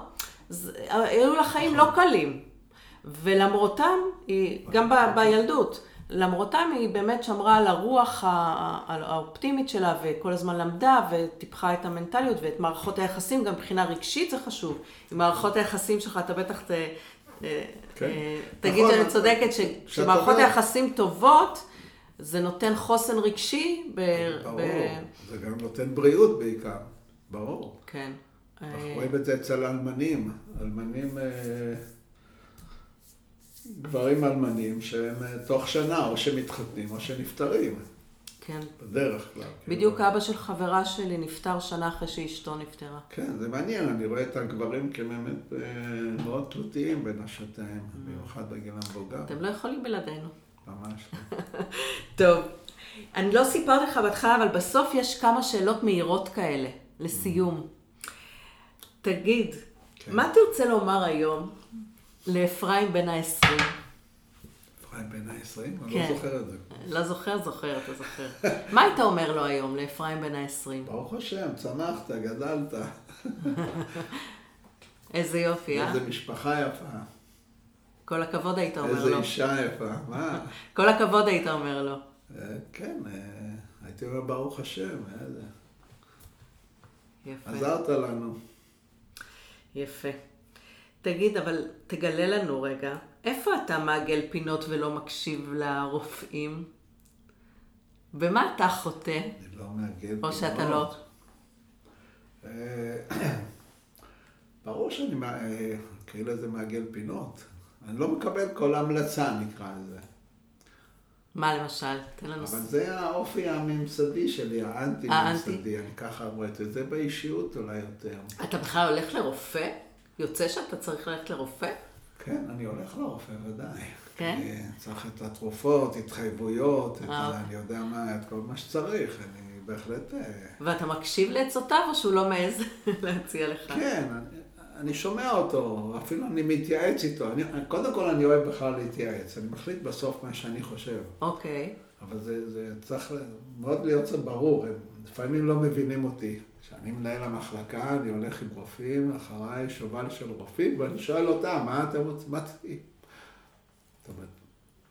זה, היו לה חיים לא קלים. ולמרותם, היא, גם ב, בילדות, למרותם היא באמת שמרה על הרוח האופטימית שלה וכל הזמן למדה וטיפחה את המנטליות ואת מערכות היחסים, גם מבחינה רגשית זה חשוב. עם מערכות היחסים שלך אתה בטח ת, אה, כן. אה, תגיד נכון, שאני צודקת, ש- כשאת כשמערכות אומרת- היחסים טובות, זה נותן חוסן רגשי. ב, ברור. ב, זה גם נותן בריאות בעיקר. ברור. כן. אנחנו אה, רואים את זה אצל אלמנים. אלמנים, אה, גברים אלמנים שהם תוך שנה או שמתחתנים או שנפטרים. כן. בדרך כלל. בדיוק כאילו. אבא של חברה שלי נפטר שנה אחרי שאשתו נפטרה. כן, זה מעניין, אני רואה את הגברים כבאמת אה, מאוד תלותיים בנשותיהם, במיוחד בגיל המבוגר. אתם לא יכולים בלעדינו. ממש לא. טוב. אני לא סיפרתי לך בהתחלה, אבל בסוף יש כמה שאלות מהירות כאלה, לסיום. תגיד, כן. מה תרצה לומר היום לאפרים בן ה-20? אפרים בן ה-20? אני כן. לא זוכר את זה. לא זוכר, זוכר, אתה זוכר. מה היית אומר לו היום, לאפרים בן ה-20? ברוך השם, צמחת, גדלת, איזה יופי, אה? איזה משפחה יפה, כל הכבוד היית אומר איזה לו. אישה יפה, מה? כל הכבוד היית אומר לו. אה, כן, אה, הייתי אומר ברוך השם, איזה... יפה. עזרת לנו. יפה. תגיד, אבל תגלה לנו רגע, איפה אתה מעגל פינות ולא מקשיב לרופאים? במה אתה חוטא? אני לא מאגד או שאתה פינות. לא? אה, ברור שאני מע- אה, כאילו איזה מעגל פינות. אני לא מקבל כל המלצה, נקרא לזה. מה למשל? תן לנו... אבל זה האופי הממסדי שלי, האנטי? האנטי-ממסדי, אני ככה רואה את זה. זה באישיות אולי יותר. אתה בכלל הולך לרופא? יוצא שאתה צריך ללכת לרופא? כן, אני הולך לרופא, ודאי. כן? אני צריך את התרופות, התחייבויות, את אה, ה-. אני יודע מה, את כל מה שצריך. אני בהחלט... אה, ואתה מקשיב לעצותיו או שהוא לא מעז להציע לך? כן, אני, אני שומע אותו, אפילו אני מתייעץ איתו. אני, קודם כל אני אוהב בכלל להתייעץ, אני מחליט בסוף מה שאני חושב. אוקיי. אבל זה, זה צריך מאוד להיות ברור, הם לפעמים לא מבינים אותי. כשאני מנהל המחלקה, אני הולך עם רופאים, אחריי שובל של רופאים, ואני שואל אותם, מה אתם אתם... זאת אומרת,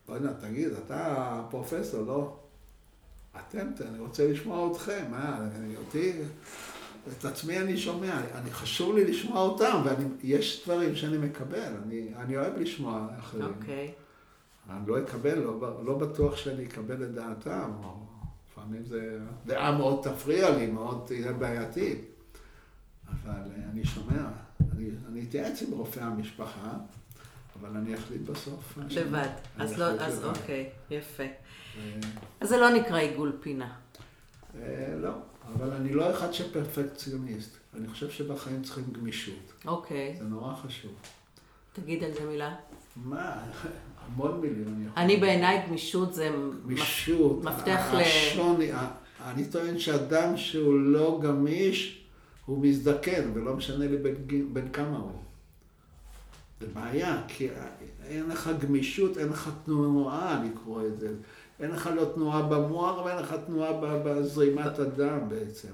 בוא'נה, תגיד, אתה פרופסור, לא? אתם, אני רוצה לשמוע אתכם, מה, אני, אותי, את עצמי אני שומע, אני, חשוב לי לשמוע אותם, ויש דברים שאני מקבל, אני, אני אוהב לשמוע אחרים. אוקיי. אני לא אקבל, לא, לא בטוח שאני אקבל את דעתם, או לפעמים זה דעה מאוד תפריע לי, מאוד תהיה בעייתית. אבל אני שומע, אני, אני אתייעץ עם רופאי המשפחה, אבל אני אחליט בסוף. לבד. אני אז לא, אז לבד. אוקיי, יפה. אז זה לא נקרא עיגול פינה. אה, לא, אבל אני לא אחד שפרפקציוניסט. אני חושב שבחיים צריכים גמישות. אוקיי. זה נורא חשוב. תגיד על זה מילה. מה, המון מילים אני יכול... אני בעיניי גמישות זה... גמישות, מפתח ל- השוני, אני טוען שאדם שהוא לא גמיש, הוא מזדקן, ולא משנה לי בין, בין כמה הוא. זה בעיה, כי אין לך גמישות, אין לך תנועה, אני קורא את זה. אין לך לא תנועה במוח ואין לך תנועה בזרימת הדם בעצם.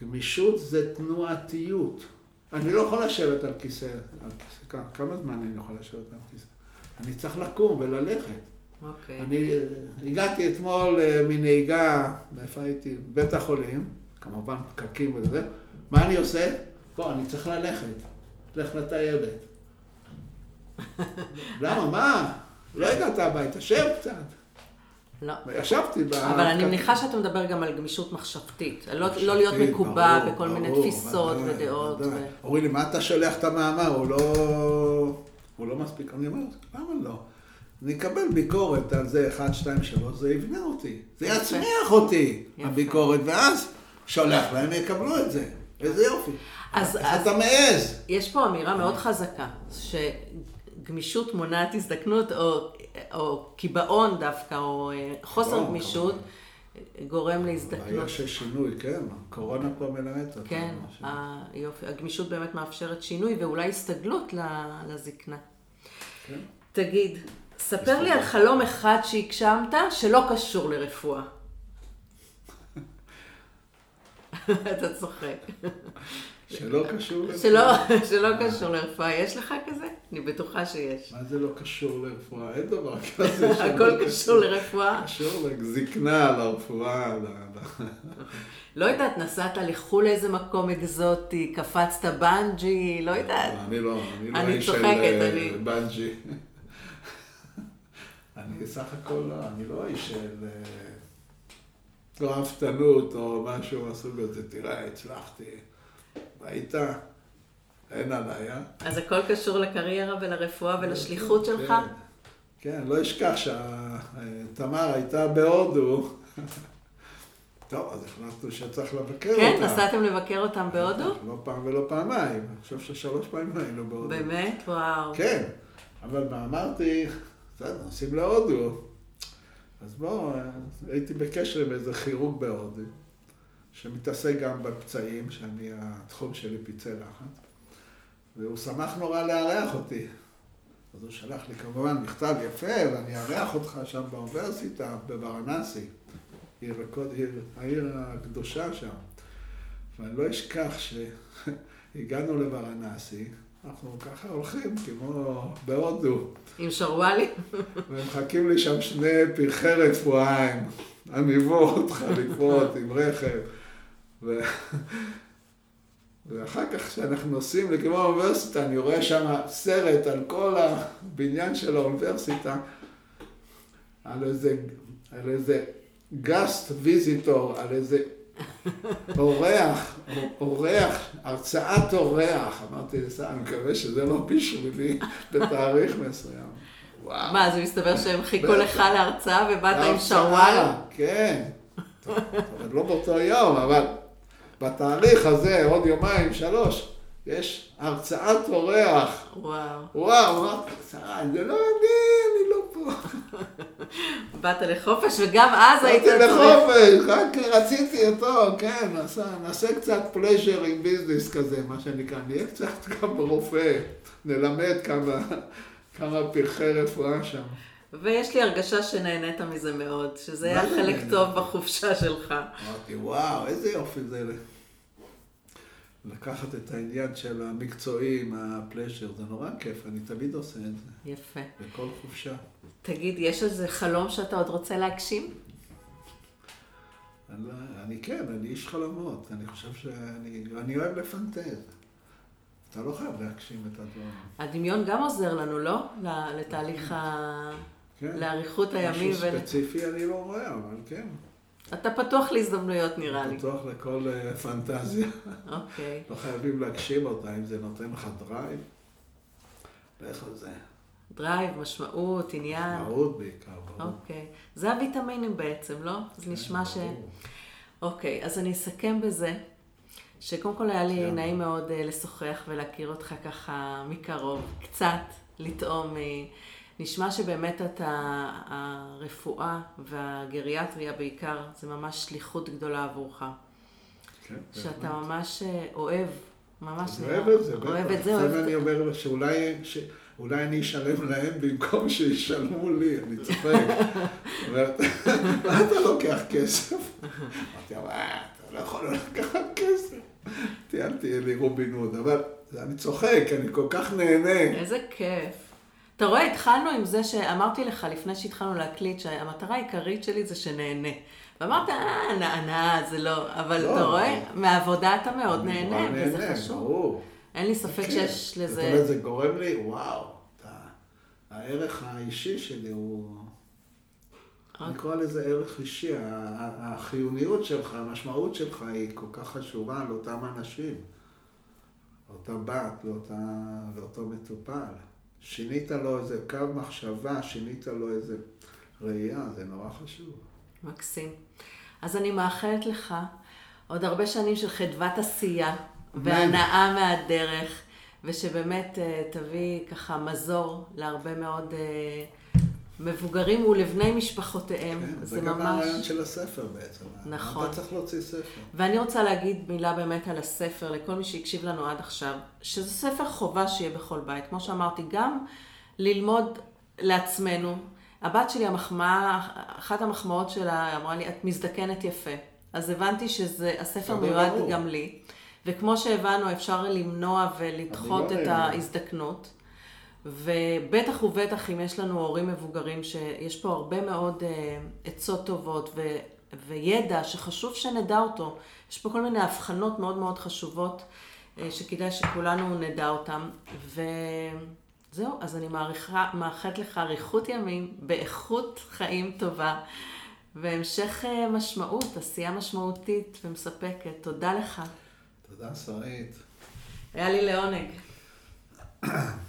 גמישות זה תנועתיות. אני לא יכול לשבת על כיסא, על כיסא, כמה זמן אני יכול לשבת על כיסא? אני צריך לקום וללכת. אוקיי. אני אה, הגעתי אתמול אה, מנהיגה, מאיפה הייתי? בית החולים, כמובן פקקים וזה. מה אני עושה? בוא, אני צריך ללכת. לך לטיילת. למה? מה? לא הגעת הביתה, שב קצת. לא. ישבתי ב... אבל אני מניחה שאתה מדבר גם על גמישות מחשבתית. לא, לא להיות מקובע בכל מיני תפיסות ודעות. אומרים לי, מה אתה שולח את המאמר? הוא לא... הוא לא מספיק. אני אומר, למה לא? אני אקבל ביקורת על זה, 1, 2, 3, זה יבנה אותי. זה. יצמיח אותי. הביקורת, ואז שולח להם, יקבלו את זה. איזה יופי. אז- איך אז- אתה מעז? יש פה אמירה מאוד חזקה, שגמישות מונעת הזדקנות, או, או קיבעון דווקא, או אה, חוסר גמישות, גורם להזדקנות. בעיה של שינוי, כן. הקורונה כבר מלמדת אותנו. כן. היופי. הגמישות באמת מאפשרת שינוי ואולי הסתגלות לזקנה. כן. תגיד, ספר לי על חלום אחד שהגשמת שלא קשור לרפואה. אתה צוחק. שלא קשור לרפואה. שלא, קשור לרפואה. יש לך כזה? אני בטוחה שיש. מה זה לא קשור לרפואה? אין דבר כזה הכל קשור לרפואה? קשור לזקנה, לרפואה, לא יודעת, נסעת לחו"ל לאיזה מקום אקזוטי, קפצת בנג'י, לא יודעת. אני לא, אני לא איש של אה, בנג'י. אני סך הכל לא, אני לא איש של אה, רהבתנות או משהו מהסוג הזה. תראה, הצלחתי. ראית? אין עליי, אה? אז הכל קשור לקריירה ולרפואה ולשליחות כן, שלך? כן, לא אשכח שתמר הייתה בהודו. טוב, אז החלטנו שצריך לבקר אותה. כן, נסעתם לבקר אותם בהודו? לא פעם ולא פעמיים. אני חושב ששלוש פעמים היינו בהודו. באמת? וואו. כן, אבל מה אמרתי, בסדר, נוסעים להודו. אז בואו, הייתי בקשר עם איזה כירורג בהודו, שמתעסק גם בפצעים, שאני, התחום שלי פצעי לחץ, והוא שמח נורא לארח אותי. אז הוא שלח לי כמובן מכתב יפה, ואני אארח אותך שם באוניברסיטה, בברנסי, עיר, עיר, העיר הקדושה שם. ואני לא אשכח שהגענו לברנסי, אנחנו ככה הולכים כמו בהודו, עם שרוואלי? ומחכים לי שם שני פרחי רפואה עם עניבות חליפות עם רכב. ו... ואחר כך כשאנחנו נוסעים לכיוון האוניברסיטה, אני רואה שם סרט על כל הבניין של האוניברסיטה, על איזה, על איזה גאסט ויזיטור, על איזה אורח, אורח, הרצאת אורח. אמרתי אני מקווה שזה לא בשבילי בתאריך מסוים. וואו. מה, אז מסתבר שהם חיכו. לך להרצאה ובאת עם הרצאה, שרוואל? כן. לא באותו יום, אבל בתאריך הזה, עוד יומיים, שלוש, יש הרצאת אורח. וואו. וואו, אמרתי, שרה, זה לא אני, אני לא פה. באת לחופש וגם אז היית באתי. לחופש, רק רציתי אותו, כן, נעשה, נעשה קצת פלז'ר עם ביזנס כזה, מה שנקרא, נהיה קצת גם רופא, נלמד כמה, כמה פרחי רפואה שם. ויש לי הרגשה שנהנית מזה מאוד, שזה היה חלק נהנית? טוב בחופשה שלך. אמרתי, וואו, איזה יופי זה לקחת את העניין של המקצועי עם הפלז'ר, זה נורא כיף, אני תמיד עושה את זה, יפה. בכל חופשה. תגיד, יש איזה חלום שאתה עוד רוצה להגשים? אני, לא- אני כן, אני איש חלומות, אני חושב שאני אני אוהב לפנטז. אתה לא חייב להגשים את הדברים. הדמיון גם עוזר לנו, לא? לתהליך ה... כן. לאריכות הימים. משהו ול- ספציפי אני לא רואה, אבל כן. אתה פתוח להזדמנויות נראה לי. פתוח לכל אה, פנטזיה. אוקיי. לא חייבים להגשים אותה, אם זה נותן לך drive, לך על זה. drive, משמעות, עניין. מהות בעיקר, ברור. אוקיי. זה הוויטמינים בעצם, לא? זה כן, נשמע ש... אוקיי, אז אני אסכם בזה, שקודם כל היה לי יאללה. נעים מאוד אה, לשוחח ולהכיר אותך ככה מקרוב, קצת, לטעום. נשמע שבאמת אתה, הרפואה והגריאטריה בעיקר, זה ממש שליחות גדולה עבורך. כן, שאתה בהחלט. ממש אה, אוהב, ממש אני אוהב את זה. אוהב את זה, אוהב את אני. אומר לו שאולי ש- אולי אני אשלם להם במקום שישלמו לי, אני צוחק. אומרת, מה אתה לוקח כסף? אמרתי, אבל אה, אתה לא יכול לקחת כסף. טיילתי לי רובין הוד, אבל אני צוחק, אני כל כך נהנה. איזה כיף. אתה רואה, התחלנו עם זה שאמרתי לך לפני שהתחלנו להקליט, שהמטרה העיקרית שלי זה שנהנה. ואמרת, אה, נענה, זה לא, אבל לא, אתה רואה, מהעבודה אתה מאוד נהנה, וזה נהנה, חשוב. ברור. אין לי ספק כן. שיש זאת לזה... אומרת, זה גורם לי, וואו, הערך האישי שלי הוא... אני קורא לזה ערך אישי, החיוניות שלך, המשמעות שלך היא כל כך חשובה לאותם אנשים, לאותה בת, לאותה, לאותו מטופל. שינית לו איזה קו מחשבה, שינית לו איזה ראייה, זה נורא חשוב. מקסים. אז אני מאחלת לך עוד הרבה שנים של חדוות עשייה והנאה מהדרך, ושבאמת אה, תביא ככה מזור להרבה מאוד אה, מבוגרים ולבני משפחותיהם. כן, זה זה גם ממש... הרעיון של הספר בעצם. נכון. אתה צריך להוציא ספר. ואני רוצה להגיד מילה באמת על הספר, לכל מי שהקשיב לנו עד עכשיו, שזה ספר חובה שיהיה בכל בית. כמו שאמרתי, גם ללמוד לעצמנו. הבת שלי, המחמאה, אחת המחמאות שלה, אמרה לי, את מזדקנת יפה. אז הבנתי שזה, הספר מיועד גם לי. וכמו שהבנו, אפשר למנוע ולדחות לא את ההזדקנות. ובטח ובטח אם יש לנו הורים מבוגרים, שיש פה הרבה מאוד אה, עצות טובות ו, וידע שחשוב שנדע אותו. יש פה כל מיני הבחנות מאוד מאוד חשובות, אה, שכדאי שכולנו נדע אותן. וזהו, אז אני מעריכה, מאחלת לך אריכות ימים, באיכות חיים טובה, והמשך אה, משמעות, עשייה משמעותית ומספקת. תודה לך. תודה, שרית. היה לי לעונג.